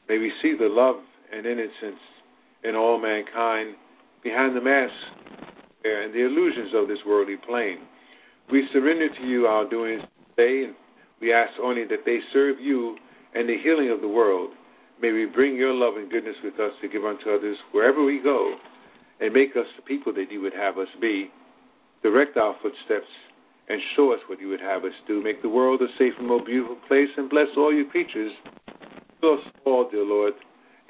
May we see the love and innocence in all mankind behind the mask and the illusions of this worldly plane. We surrender to you our doings today, and we ask only that they serve you and the healing of the world. May we bring your love and goodness with us to give unto others wherever we go, and make us the people that you would have us be. Direct our footsteps and show us what you would have us do. Make the world a safe and more beautiful place, and bless all your creatures. Fill us all, dear Lord,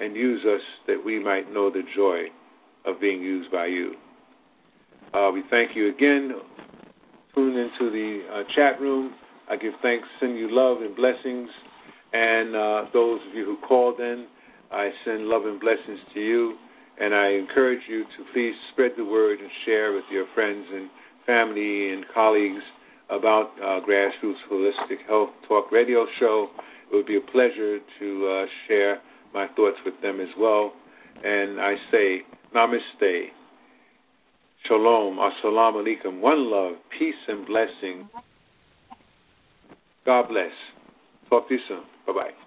and use us that we might know the joy of being used by you. Uh, we thank you again. Tune into the uh, chat room. I give thanks, send you love and blessings. And uh, those of you who called in, I send love and blessings to you. And I encourage you to please spread the word and share with your friends and family and colleagues about uh, Grassroots Holistic Health Talk Radio Show. It would be a pleasure to uh, share my thoughts with them as well. And I say, Namaste. Shalom, assalamu alaikum, one love, peace and blessing. God bless. Talk to you soon. Bye bye.